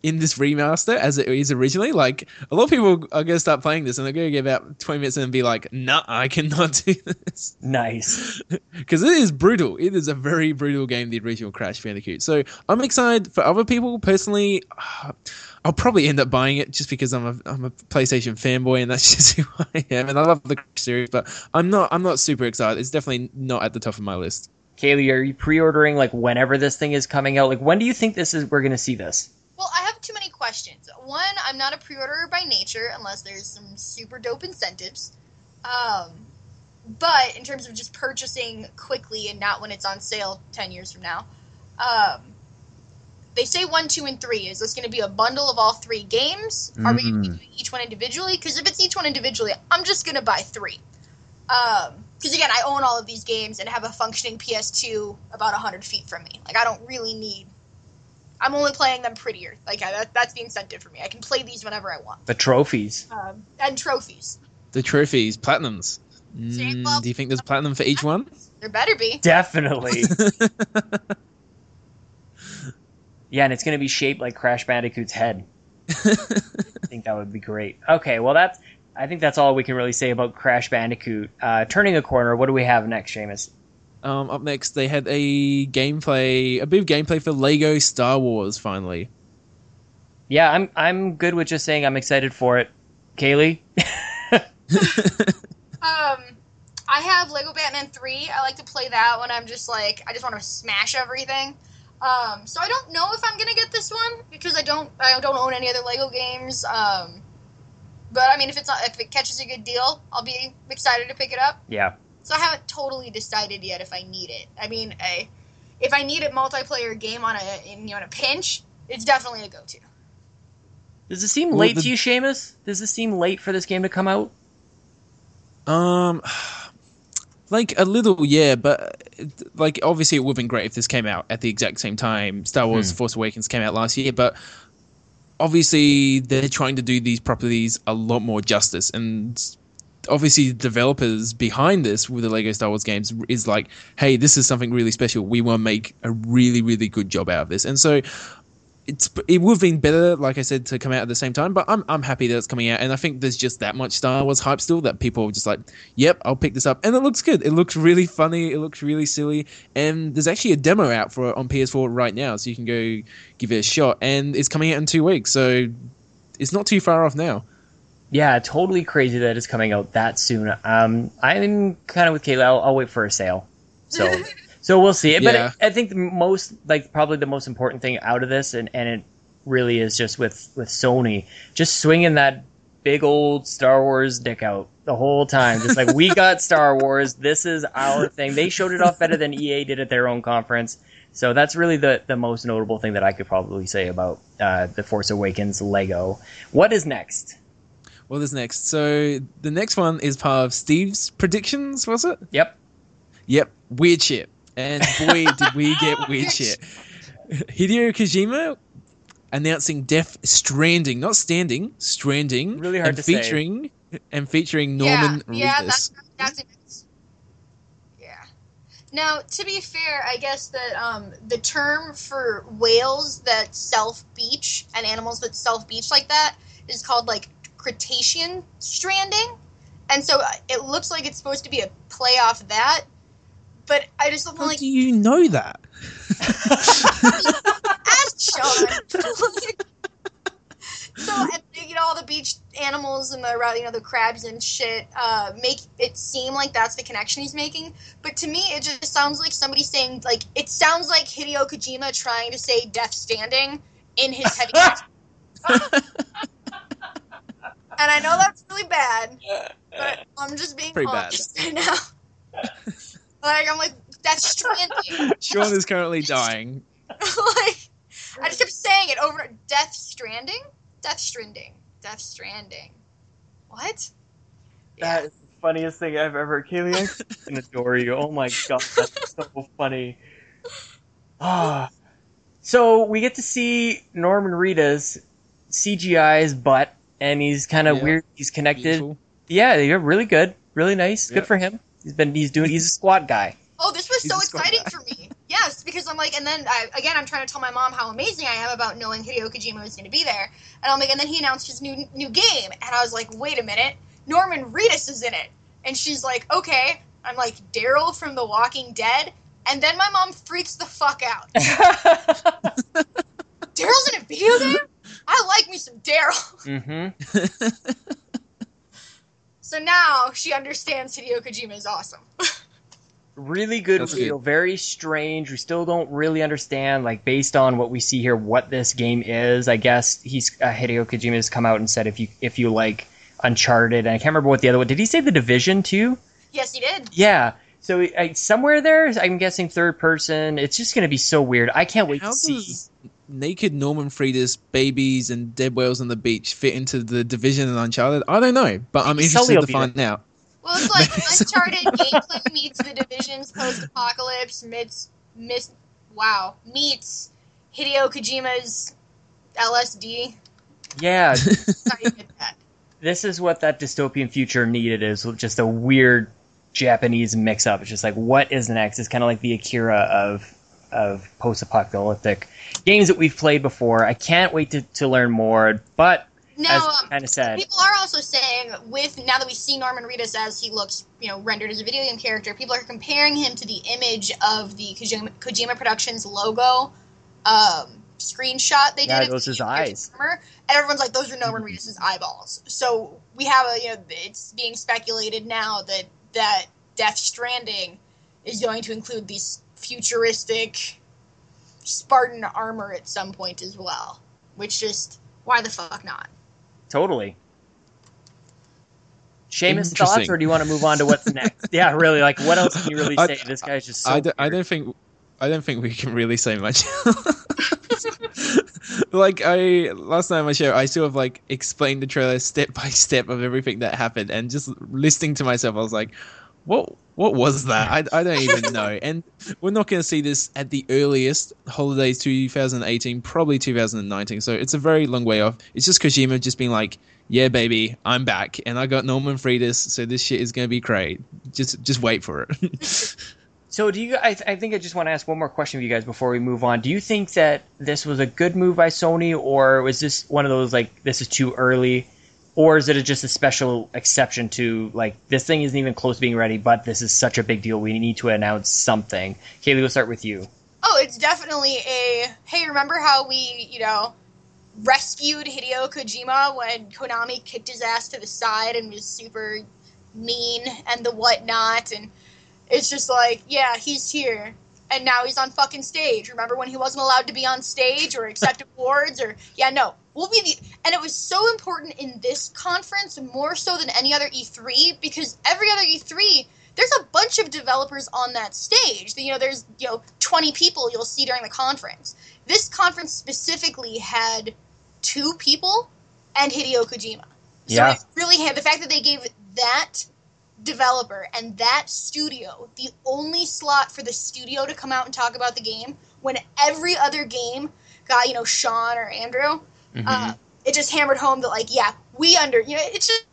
in this remaster as it is originally. Like a lot of people are going to start playing this and they're going to get about twenty minutes and be like, "Nah, I cannot <laughs> do this." Nice, <laughs> because it is brutal. It is a very brutal game, the original Crash Bandicoot. So I'm excited for other people. Personally, <sighs> I'll probably end up buying it just because I'm a I'm a PlayStation fanboy and that's <laughs> just who I am. And I love the series, but I'm not I'm not super excited. It's definitely not at the top of my list. Kaylee, are you pre-ordering like whenever this thing is coming out? Like when do you think this is we're going to see this? Well, I have too many questions. One, I'm not a pre-orderer by nature unless there's some super dope incentives. Um, but in terms of just purchasing quickly and not when it's on sale 10 years from now, um, they say one, two, and three. Is this going to be a bundle of all three games? Are we going to be doing each one individually? Because if it's each one individually, I'm just going to buy three. Because um, again, I own all of these games and have a functioning PS2 about 100 feet from me. Like, I don't really need I'm only playing them prettier. Like that, that's the incentive for me. I can play these whenever I want. The trophies um, and trophies. The trophies, platinums. Mm, do you think there's platinum for each one? There better be. Definitely. <laughs> yeah, and it's going to be shaped like Crash Bandicoot's head. <laughs> I think that would be great. Okay, well that's. I think that's all we can really say about Crash Bandicoot. Uh, turning a corner. What do we have next, Seamus? Um, up next, they had a gameplay, a bit of gameplay for Lego Star Wars. Finally, yeah, I'm I'm good with just saying I'm excited for it. Kaylee, <laughs> <laughs> um, I have Lego Batman three. I like to play that when I'm just like I just want to smash everything. Um, so I don't know if I'm gonna get this one because I don't I don't own any other Lego games. Um, but I mean, if it's not, if it catches a good deal, I'll be excited to pick it up. Yeah. So I haven't totally decided yet if I need it. I mean, a, if I need a multiplayer game on a in, you know in a pinch, it's definitely a go-to. Does it seem well, late the, to you, Seamus? Does it seem late for this game to come out? Um, like a little, yeah, but like obviously it would have been great if this came out at the exact same time. Star Wars: hmm. Force Awakens came out last year, but obviously they're trying to do these properties a lot more justice and obviously developers behind this with the Lego Star Wars games is like, hey, this is something really special. We want to make a really, really good job out of this. And so it's it would have been better, like I said, to come out at the same time. But I'm I'm happy that it's coming out, and I think there's just that much Star Wars hype still that people are just like, yep, I'll pick this up, and it looks good. It looks really funny. It looks really silly, and there's actually a demo out for it on PS4 right now, so you can go give it a shot. And it's coming out in two weeks, so it's not too far off now. Yeah, totally crazy that it's coming out that soon. Um, I'm kind of with Kayla. I'll, I'll, wait for a sale. So, <laughs> so we'll see. But yeah. I, I think the most, like, probably the most important thing out of this, and, and it really is just with with Sony, just swinging that big old Star Wars dick out the whole time. Just like we got <laughs> Star Wars, this is our thing. They showed it off better than EA did at their own conference. So that's really the the most notable thing that I could probably say about uh, the Force Awakens Lego. What is next? What is next? So the next one is part of Steve's predictions, was it? Yep. Yep. Weird shit. And boy, <laughs> did we get weird shit. Hideo Kojima announcing Death Stranding, not standing, Stranding. Really hard and to featuring, say. And featuring Norman yeah, yeah, Reedus. That's, that's yeah. Now, to be fair, I guess that um, the term for whales that self beach and animals that self beach like that is called like Cretacean stranding, and so uh, it looks like it's supposed to be a play off that. But I just don't How like. do you know that? <laughs> Ask Sean. <laughs> so you know all the beach animals and the you know the crabs and shit uh, make it seem like that's the connection he's making but to me it just sounds like somebody saying like it sounds like hideo kojima trying to say death standing in his heavy <laughs> and I know that's really bad, but I'm just being Pretty bad. honest right now. <laughs> like I'm like Death Stranding. <laughs> Sean is currently dying. <laughs> like I just kept saying it over. Death Stranding. Death Stranding. Death Stranding. What? That is the funniest thing I've ever. Kaylee, I fucking adore you. Oh my god, that's so funny. Ah. <sighs> So we get to see Norman Reedus CGI's butt, and he's kind of Yeah. weird. He's connected. Beautiful. Yeah, you're really good, really nice. Yeah. Good for him. He's been he's doing he's a squat guy. Oh, this was He's so exciting guy. for me. Yes, because I'm like, and then I, again, I'm trying to tell my mom how amazing I am about knowing Hideo Kojima was going to be there, and I'm like, and then he announced his new new game, and I was like, wait a minute, Norman Reedus is in it, and she's like, okay. I'm like Daryl from The Walking Dead, and then my mom freaks the fuck out. <laughs> Daryl's in a video game. I like me some Daryl. mm-hmm. <laughs> So now she understands Hideo Kojima is awesome. Really good That's reveal. Very strange. We still don't really understand, like based on what we see here, what this game is. I guess he's uh, Hideo Kojima has come out and said if you if you like Uncharted, and I can't remember what the other one. Did he say the Division too? Yes, he did. Yeah. So I, somewhere there, I'm guessing third person. It's just going to be so weird. I can't wait How to see. does naked Norman Reedus, babies, and dead whales on the beach fit into the Division and Uncharted? I don't know, but I'm interested to find out. Well, it's like <laughs> Uncharted gameplay meets the Division's post-apocalypse meets miss wow meets Hideo Kojima's LSD. Yeah, That's how you get that. this is what that dystopian future needed is just a weird Japanese mix up. It's just like what is next? It's kind of like the Akira of of post apocalyptic games that we've played before. I can't wait to, to learn more, but Now, as um, kind of said, people are also saying with now that we see Norman Reedus as he looks, you know, rendered as a video game character, people are comparing him to the image of the Kojima, Kojima Productions logo um, screenshot they Yeah, did. of those his eyes. armor, and everyone's like, "Those are Norman Reedus' eyeballs." So we have a, you know, it's being speculated now that that Death Stranding is going to include these futuristic Spartan armor at some point as well. Which just why the fuck not? totally. Seamus thoughts, or do you want to move on to what's next? <laughs> yeah, really. Like, what else can you really I- say? This guy's just so. I, don't, I don't think I don't think we can really say much. <laughs> like I last night on my show, I sort of like explained the trailer step by step of everything that happened, and just listening to myself, I was like, "What? What was that? I, I don't even know." <laughs> And we're not going to see this at the earliest holidays 2018, probably 2019. So it's a very long way off. It's just Kojima just being like. Yeah, baby, I'm back, and I got Norman Reedus, so this shit is gonna be great. Just, just wait for it. <laughs> So, do you? I, I think I just want to ask one more question of you guys before we move on. Do you think that this was a good move by Sony, or was this one of those like this is too early, or is it just a special exception to like this thing isn't even close to being ready, but this is such a big deal we need to announce something? Kaylee, we'll start with you. Oh, it's definitely a hey, remember how we, you know, rescued Hideo Kojima when Konami kicked his ass to the side and was super mean and the whatnot and it's just like, yeah, he's here. And now he's on fucking stage. Remember when he wasn't allowed to be on stage or accept <laughs> awards or yeah, no. We'll be the and it was so important in this conference more so than any other E3 because every other E3 there's a bunch of developers on that stage. You know, there's you know 20 people you'll see during the conference. This conference specifically had two people and Hideo Kojima. So Yeah. it really had the fact that they gave that developer and that studio the only slot for the studio to come out and talk about the game when every other game got you know Sean or Andrew. Mm-hmm. Uh, it just hammered home that like yeah we under you know it's just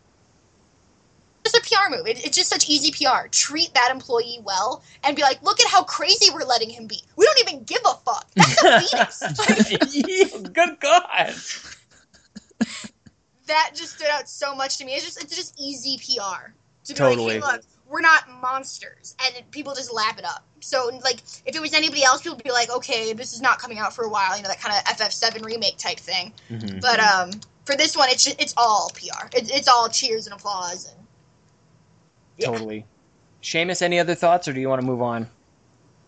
it's a PR move. It, it's just such easy PR. Treat that employee well and be like, look at how crazy we're letting him be. We don't even give a fuck. That's a <laughs> Venus. Like, <laughs> Good God! that just stood out so much to me. It's just it's just easy PR to be Totally. like, hey, look, we're not monsters, and people just lap it up. So like, if it was anybody else, people would be like, okay, this is not coming out for a while. You know, that kind of FF7 remake type thing. Mhm. But um, for this one, it's just, it's all PR. It's it's all cheers and applause. And Yeah. Totally. Seamus, any other thoughts, or do you want to move on?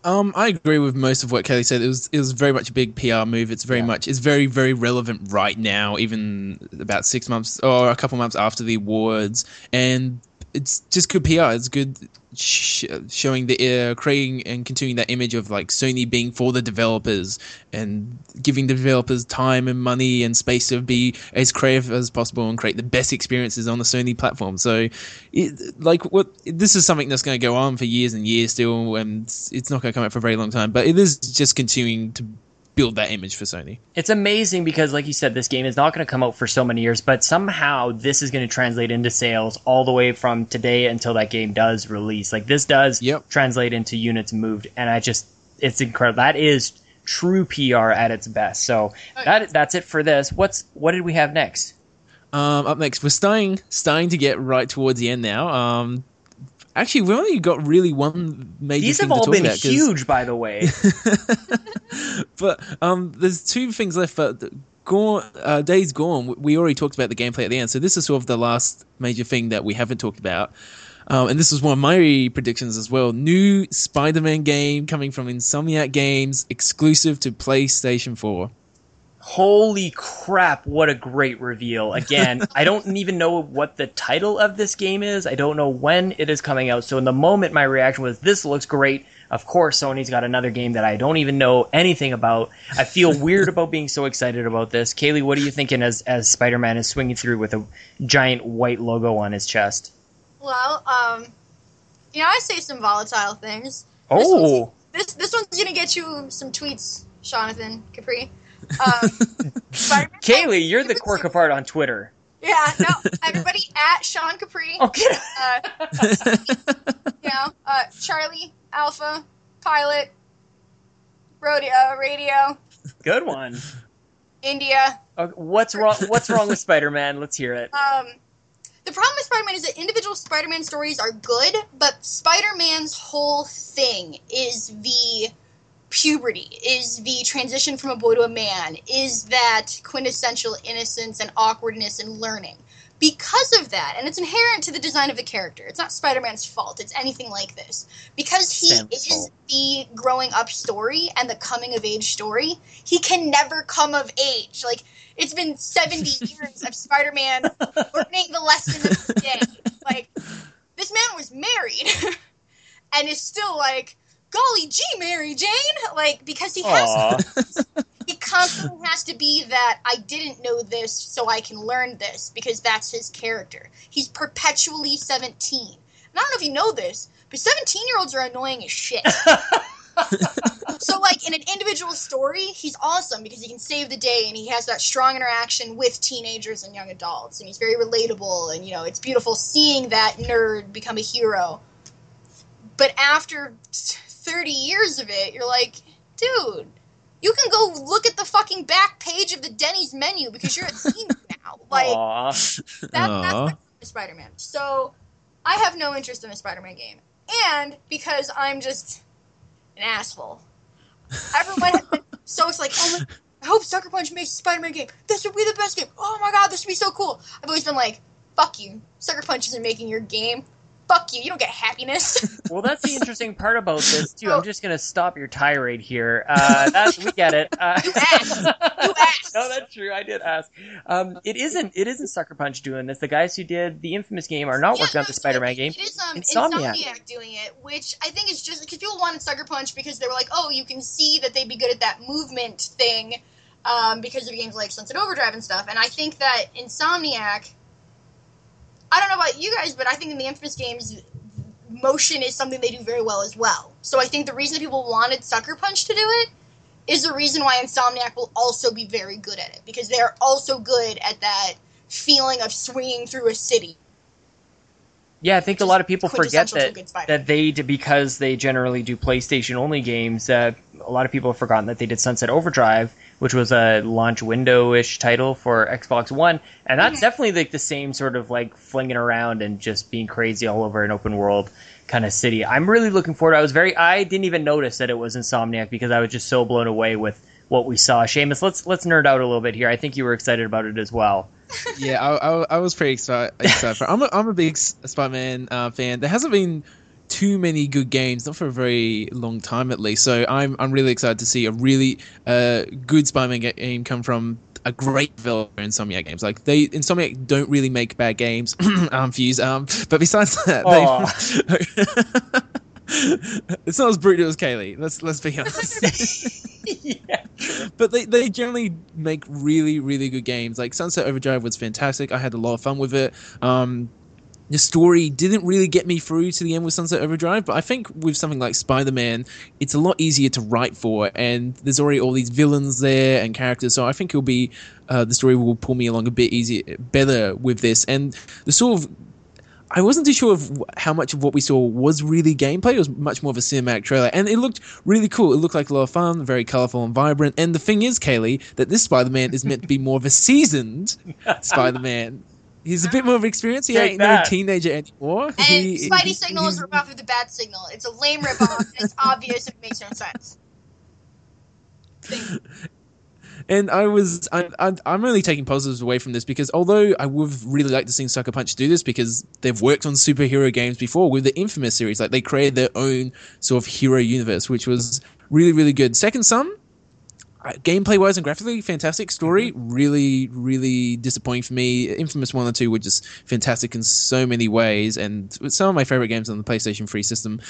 Um, I agree with most of what Kelly said. It was it was very much a big PR move. It's very Yeah. much it's very very relevant right now, even about six months or a couple months after the awards, and it's just good PR. It's good sh- showing the uh, creating and continuing that image of like Sony being for the developers and giving the developers time and money and space to be as creative as possible and create the best experiences on the Sony platform. So, it, like what this is something that's going to go on for years and years still, and it's not going to come out for a very long time. But it is just continuing to build that image for Sony. It's amazing because, like you said, this game is not going to come out for so many years, but somehow this is going to translate into sales all the way from today until that game does release. Like this does Yep. translate into units moved, and I just it's incredible. That is true PR at its best. So that that's it for this. What's what did we have next? Um, up next, we're starting starting to get right towards the end now. Um, actually, we only got really one major These thing have to all been about, huge, by the way. <laughs> but um, there's two things left. But Gone, uh, Days Gone, we already talked about the gameplay at the end, so this is sort of the last major thing that we haven't talked about. Um, and this was one of my predictions as well. New Spider-Man game coming from Insomniac Games, exclusive to PlayStation 4. Holy crap, what a great reveal. Again, <laughs> I don't even know what the title of this game is. I don't know when it is coming out. So in the moment my reaction was this looks great. Of course Sony's got another game that I don't even know anything about. I feel <laughs> weird about being so excited about this. Kaylee, what are you thinking as as Spider-Man is swinging through with a giant white logo on his chest? Well, um, you know, I say some volatile things. Oh, This this one's gonna get you some tweets, Jonathan Capri. Um, Kaylee, you're the quirk of art on Twitter. Yeah, no, everybody at Sean Capri. Okay. Uh, you know, uh, Charlie, Alpha, Pilot, Rodeo, uh, Radio, Good one. India. Okay, what's wrong what's wrong with Spider-Man? Let's hear it. Um, the problem with Spider-Man is that individual Spider-Man stories are good, but Spider-Man's whole thing is the puberty, is the transition from a boy to a man, is that quintessential innocence and awkwardness and learning. Because of that, and it's inherent to the design of the character. It's not Spider-Man's fault. It's anything like this. Because he Sam's is fault. the growing up story and the coming of age story, he can never come of age. Like it's been 70 <laughs> years of Spider-Man learning the lesson of the day. Like, this man was married <laughs> and is still like, golly gee, Mary Jane! Like, because he has <laughs> he constantly has to be that I didn't know this, so I can learn this, because that's his character. He's perpetually 17. And I don't know if you know this, but 17 year olds are annoying as shit. <laughs> so, like, in an individual story, he's awesome because he can save the day and he has that strong interaction with teenagers and young adults, and he's very relatable, and, you know, it's beautiful seeing that nerd become a hero. But after 30 years of it, you're like, dude, you can go look at the fucking back page of the Denny's menu because you're a teen <laughs> now. Like, Aw. that, that's Aw. Spider-Man. So I have no interest in a Spider-Man game, and because I'm just an asshole, everyone has been <laughs> so it's like, oh my, I hope Sucker Punch makes a Spider-Man game. This would be the best game. Oh my god, this would be so cool. I've always been like, fuck you, Sucker Punch isn't making your game. Fuck you, you don't get happiness. <laughs> Well, that's the interesting part about this too. Oh. I'm just gonna stop your tirade here. Uh, that's we get it. Uh, You asked. You asked. <laughs> no, that's true. I did ask. Um, it isn't. It isn't Sucker Punch doing this. The guys who did the infamous game are not Yeah, working on the Spider-Man game. It is um, Insomniac. Insomniac. doing it, which I think is just because people wanted Sucker Punch because they were like, oh, you can see that they'd be good at that movement thing um, because of games like Sunset Overdrive and stuff. And I think that Insomniac, I don't know about you guys, but I think in the Infamous games, motion is something they do very well as well. So I think the reason people wanted Sucker Punch to do it is the reason why Insomniac will also be very good at it because they are also good at that feeling of swinging through a city. Yeah, I think a lot of people forget Quintessential to a that that they because they generally do PlayStation only games. Uh, a lot of people have forgotten that they did Sunset Overdrive, which was a launch window-ish title for Xbox One, and that's definitely like the same sort of like flinging around and just being crazy all over an open world kind of city. I'm really looking forward. I was very I didn't even notice that it was Insomniac because I was just so blown away with what we saw. Seamus, let's let's nerd out a little bit here. I think you were excited about it as well. yeah, I, I, I was pretty <laughs> excited. excited I'm a, I'm a big Spider-Man uh, fan. There hasn't been too many good games, not for a very long time at least. So I'm I'm really excited to see a really uh, good Spider-Man game come from a great developer in Insomniac Games. Like they Insomniac don't really make bad games. <clears throat> I'm fused. Um, but besides <laughs> that, they. <laughs> it's not as brutal as Kaylee. Let's let's be honest. <laughs> yeah. but they, they generally make really really good games. Like Sunset Overdrive was fantastic. I had a lot of fun with it. Um, the story didn't really get me through to the end with Sunset Overdrive, but I think with something like Spider Man, it's a lot easier to write for, and there's already all these villains there and characters, so I think it'll be uh, the story will pull me along a bit easier, better with this, and the sort of. I wasn't too sure of how much of what we saw was really gameplay. It was much more of a cinematic trailer, and it looked really cool. It looked like a lot of fun, very colorful and vibrant. And the thing is, Kaylee, that this Spider-Man is meant to be more of a seasoned <laughs> Spider-Man. He's a bit more of experience. He Take ain't that. no teenager anymore. And He- Spidey he- signal is he's- a ripoff of the bat signal. It's a lame ripoff. and <laughs> it's obvious. It makes no sense. And I was, I, I, I'm only taking positives away from this because although I would really like to see Sucker Punch do this because they've worked on superhero games before with the Infamous series, like they created their own sort of hero universe, which was really, really good. Second Son, uh, gameplay wise and graphically, fantastic. Story, mm-hmm. really, really disappointing for me. Infamous 1 and 2 were just fantastic in so many ways, and some of my favorite games on the PlayStation 3 system.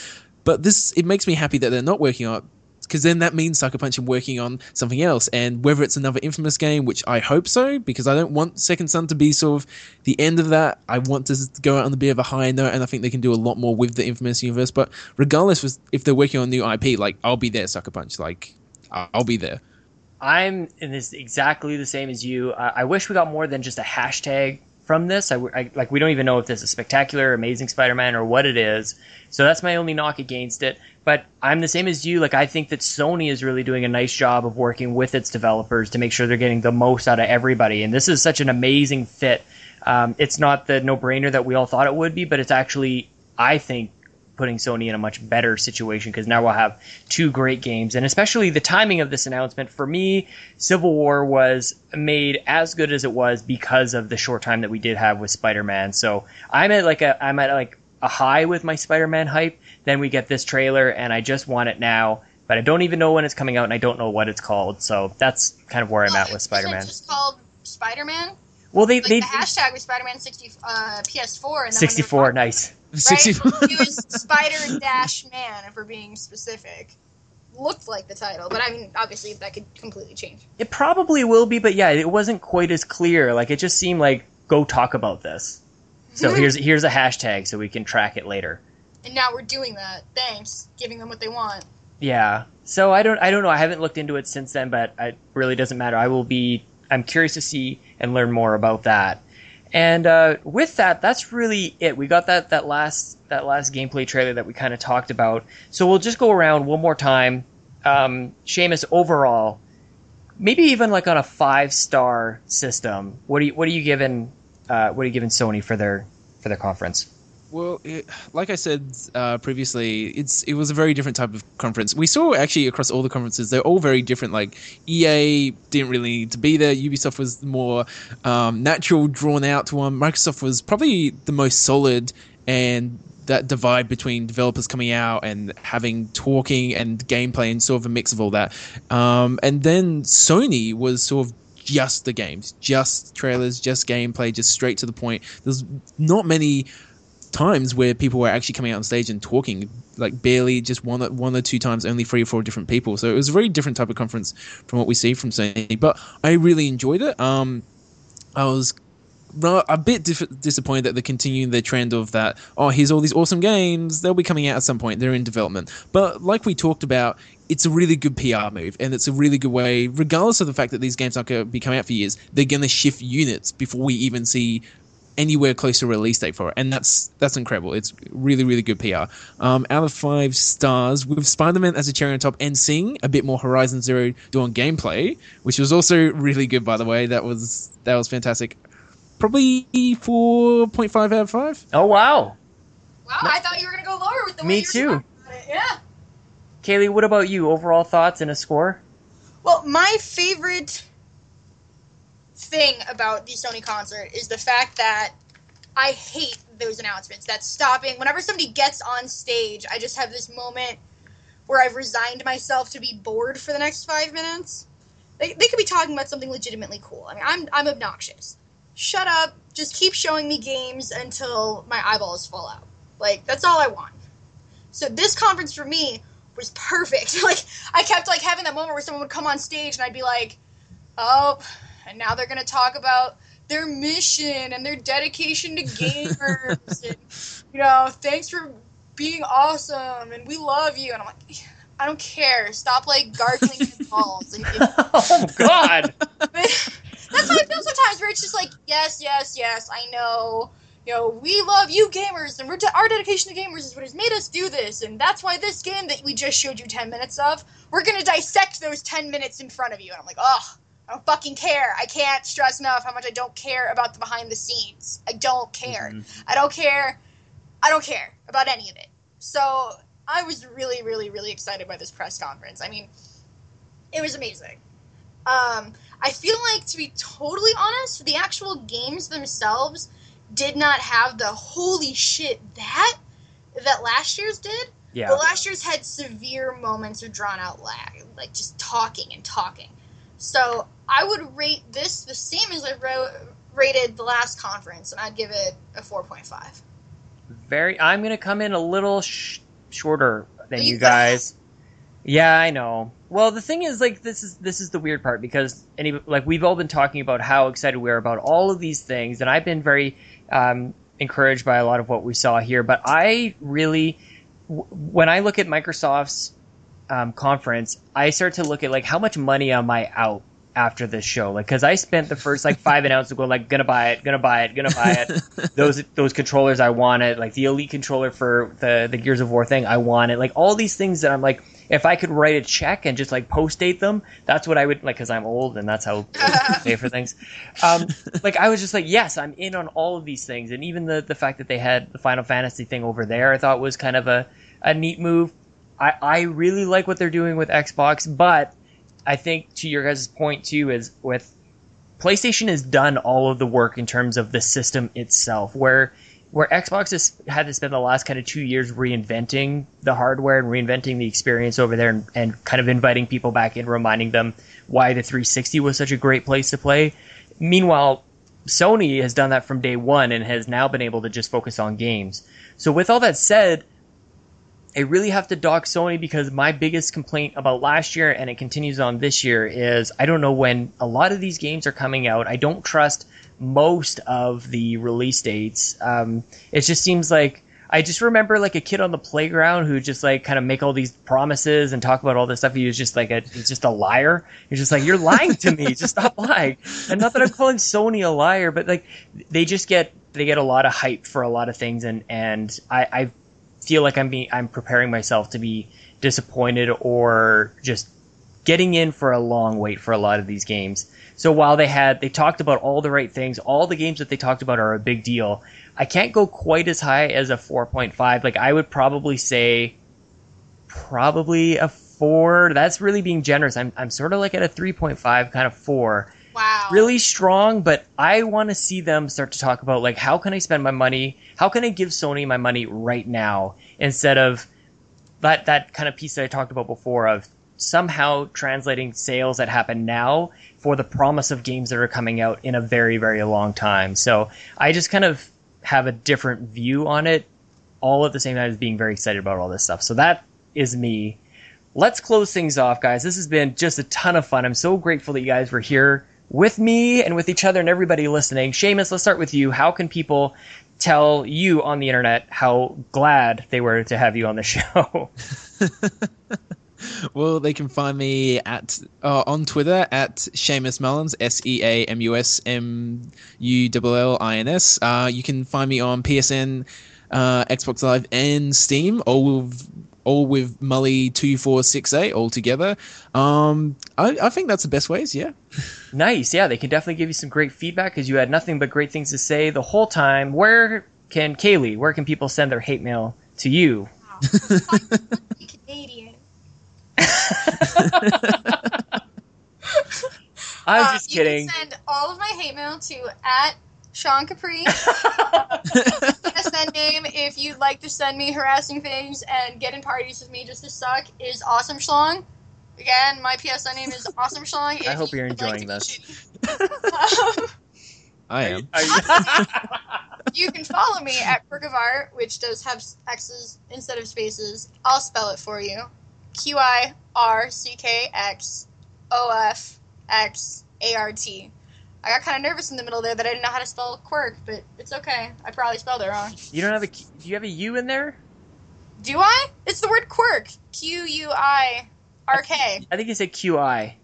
But this, it makes me happy that they're not working on because then that means Sucker Punch are working on something else. And whether it's another Infamous game, which I hope so, because I don't want Second Son to be sort of the end of that. I want to go out on a bit of a higher note, and I think they can do a lot more with the Infamous universe. But regardless, if they're working on new IP, like I'll be there, Sucker Punch. Like I'll be there. I'm in this exactly the same as you. I, I wish we got more than just a hashtag from this. I, I- like we don't even know if this is spectacular, amazing Spider-Man, or what it is. So that's my only knock against it. But I'm the same as you. Like I think that Sony is really doing a nice job of working with its developers to make sure they're getting the most out of everybody. And this is such an amazing fit. Um, it's not the no-brainer that we all thought it would be, but it's actually, I think, putting Sony in a much better situation because now we'll have two great games, and especially the timing of this announcement. For me, Civil War was made as good as it was because of the short time that we did have with Spider-Man. So I'm at like a I'm at like a high with my Spider-Man hype. Then we get this trailer, and I just want it now. But I don't even know when it's coming out, and I don't know what it's called. So that's kind of where I'm at with Spider-Man. just called Spider-Man. Well, they Like they the hashtag was Spider-Man 60 uh, PS4 and then when they were 64, nice. Right? 60 it was Spider Dash Man, if we're being specific. Looked like the title, but I mean, obviously that could completely change. It probably will be, but yeah, it wasn't quite as clear. Like it just seemed like go talk about this. So mm-hmm. here's here's a hashtag so we can track it later. And now we're doing that. Thanks, giving them what they want. Yeah. So I don't I don't know. I haven't looked into it since then, but it really doesn't matter. I will be. I'm curious to see and learn more about that. And uh, with that, that's really it. We got that that last that last gameplay trailer that we kind of talked about. So we'll just go around one more time. Um, Seamus, overall, maybe even like on a five star system. What do you what are you giving? Uh, what are you giving Sony for their for their conference? Well, it, like I said uh, previously, it's it was a very different type of conference. We saw actually across all the conferences, they're all very different. Like EA didn't really need to be there. Ubisoft was more um, natural, drawn out to one. Microsoft was probably the most solid, and that divide between developers coming out and having talking and gameplay and sort of a mix of all that. Um, and then Sony was sort of just the games, just trailers, just gameplay, just straight to the point. There's not many times where people were actually coming out on stage and talking like barely just one one or two times only three or four different people. So it was a very different type of conference from what we see from Sony. But I really enjoyed it. Um I was a bit dif- disappointed that they're continuing the trend of that oh here's all these awesome games they'll be coming out at some point they're in development. But like we talked about it's a really good PR move and it's a really good way regardless of the fact that these games aren't going to be coming out for years they're going to shift units before we even see anywhere close to release date for it, and that's that's incredible. It's really really good PR. Um, out of five stars with Spider-Man as a cherry on top, and seeing a bit more Horizon Zero Dawn gameplay, which was also <laughs> really good by the way. That was that was fantastic. Probably four point five out of five. Oh wow, Wow, I thought you were gonna go lower with the way Me you were too. talking about it. Yeah. Kaylee, what about you? Overall thoughts and a score? Well, my favorite thing about the Sony concert is the fact that I hate those announcements. That stopping whenever somebody gets on stage, I just have this moment where I've resigned myself to be bored for the next five minutes. They, they could be talking about something legitimately cool. I mean, I'm I'm obnoxious. Shut up. Just keep showing me games until my eyeballs fall out. Like that's all I want. So this conference for me was perfect. <laughs> like I kept like having that moment where someone would come on stage and I'd be like, "Oh, and now they're gonna talk about their mission and their dedication to gamers, and you know, thanks for being awesome, and we love you." And I'm like, I don't care. Stop like gargling your <laughs> balls. And <laughs> oh, oh God! <laughs> That's how I feel sometimes. Where it's just like, yes, yes, yes, I know you know, we love you gamers, and de- our dedication to gamers is what has made us do this, and that's why this game that we just showed you 10 minutes of, we're gonna dissect those 10 minutes in front of you. And I'm like, oh, I don't fucking care. I can't stress enough how much I don't care about the behind the scenes. I don't care. Mm-hmm. I don't care. I don't care about any of it. So I was really, really, really excited by this press conference. I mean, it was amazing. Um, I feel like, to be totally honest, the actual games themselves did not have the holy shit that that last year's did. Yeah. But last year's had severe moments of drawn out lag, like just talking and talking. So I would rate this the same as I wrote, rated the last conference, and I'd give it a four point five. Very. I'm gonna come in a little sh- shorter than you, you guys. Yeah, I know. Well, the thing is, like, this is this is the weird part because any like we've all been talking about how excited we are about all of these things, and I've been very um, encouraged by a lot of what we saw here. But I really, w- when I look at Microsoft's um, conference, I start to look at like how much money am I out after this show? Like, because I spent the first like five <laughs> announcements ago, like gonna buy it, gonna buy it, gonna buy it. <laughs> those those controllers I wanted, like the Elite controller for the the Gears of War thing, I wanted. Like all these things that I'm like if I could write a check and just like post date them, that's what I would like because I'm old and that's how I <laughs> pay for things. Um, like I was just like, yes, I'm in on all of these things, and even the the fact that they had the Final Fantasy thing over there, I thought was kind of a a neat move. I I really like what they're doing with Xbox, but I think to your guys' point too is with PlayStation has done all of the work in terms of the system itself, where where Xbox has had to spend the last kind of two years reinventing the hardware and reinventing the experience over there and, and kind of inviting people back in, reminding them why the 360 was such a great place to play. Meanwhile, Sony has done that from day one and has now been able to just focus on games. So with all that said, I really have to dock Sony because my biggest complaint about last year and it continues on this year is I don't know when a lot of these games are coming out. I don't trust most of the release dates. Um, it just seems like I just remember like a kid on the playground who just like kind of make all these promises and talk about all this stuff. He was just like a he's just a liar. He's just like you're lying to me. just stop <laughs> lying. And not that I'm calling Sony a liar, but like they just get they get a lot of hype for a lot of things, and and I, I feel like I'm being I'm preparing myself to be disappointed or just getting in for a long wait for a lot of these games. So while they had, they talked about all the right things, all the games that they talked about are a big deal. I can't go quite as high as a 4.5. Like I would probably say, probably a four. That's really being generous. I'm, I'm sort of like at a 3.5, kind of four. Wow. Really strong, but I want to see them start to talk about like how can I spend my money? How can I give Sony my money right now instead of that that kind of piece that I talked about before of somehow translating sales that happen now for the promise of games that are coming out in a very, very long time. So I just kind of have a different view on it, all at the same time as being very excited about all this stuff. So that is me. Let's close things off, guys. This has been just a ton of fun. I'm so grateful that you guys were here with me and with each other and everybody listening. Seamus, let's start with you. How can people tell you on the internet how glad they were to have you on the <laughs> show? <laughs> well, they can find me at uh, on Twitter at Seamus Mullins, S E A M U S M U L L I N S. Uh, you can find me on PSN, uh, Xbox Live, and Steam, all with all with Mully two four six eight all together. Um, I, I think that's the best ways. Yeah. <laughs> nice. Yeah, they can definitely give you some great feedback because you had nothing but great things to say the whole time. Where can Kaylee? Where can people send their hate mail to you? <laughs> Canadian. I was uh, just kidding. You can send all of my hate mail to at Sean Capri. <laughs> PSN name, if you'd like to send me harassing things and get in parties with me just to suck, is Awesome Schlong. Again, my PSN name is Awesome Schlong. I hope you're you'd like enjoying this. Um, I am. <laughs> you can follow me at Quirk of Art, which does have X's instead of spaces. I'll spell it for you. Q I R C K X O F X A R T. I got kind of nervous in the middle there that I didn't know how to spell quirk, but it's okay. I probably spelled it wrong. you don't have a. Do you have a U in there? Do I? It's the word quirk. Q U I R K. I think you said Q I.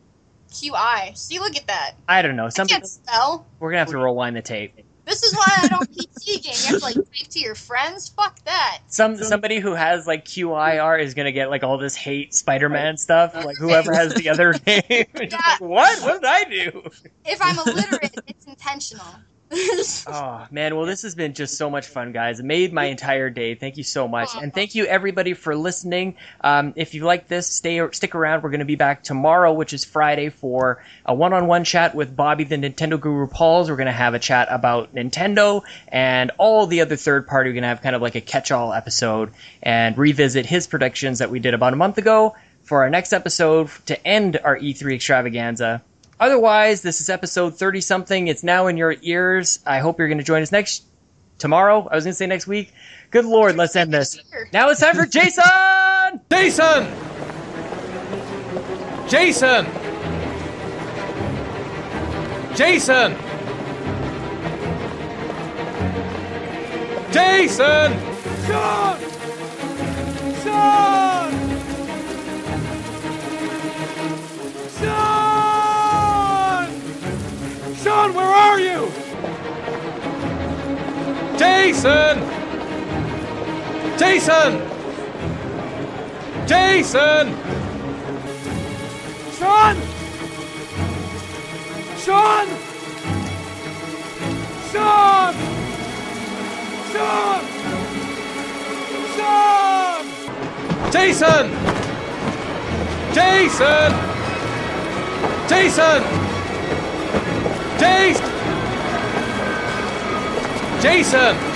Q I. See, look at that. I don't know. I Some can't spell. we're gonna have to rewind the tape. This is why I don't PC game. You have to like type to your friends. Fuck that. Some somebody who has like QIR is gonna get like all this hate Spider-Man stuff. Like whoever has the other <laughs> name, Just like, what? What did I do? If I'm illiterate, it's intentional. <laughs> Oh man, well this has been just so much fun, guys. It made my entire day. Thank you so much, and thank you everybody for listening. Um, if you like this, stay stick around. We're going to be back tomorrow, which is Friday, for a one-on-one chat with Bobby, the Nintendo Guru Pauls. We're going to have a chat about Nintendo and all the other third party. We're going to have kind of like a catch-all episode and revisit his predictions that we did about a month ago for our next episode to end our E3 extravaganza. Otherwise, this is episode 30 something. It's now in your ears. I hope you're going to join us next tomorrow. I was going to say next week. Good lord, let's end this. Now it's time for <laughs> Jason! Jason! Jason! Jason! Jason! Sean! Sean! Sean, where are you? Jason! Jason! Jason! Sean! Sean! Sean! Sean! Sean! Jason! Jason! Jason! Jason! Jason!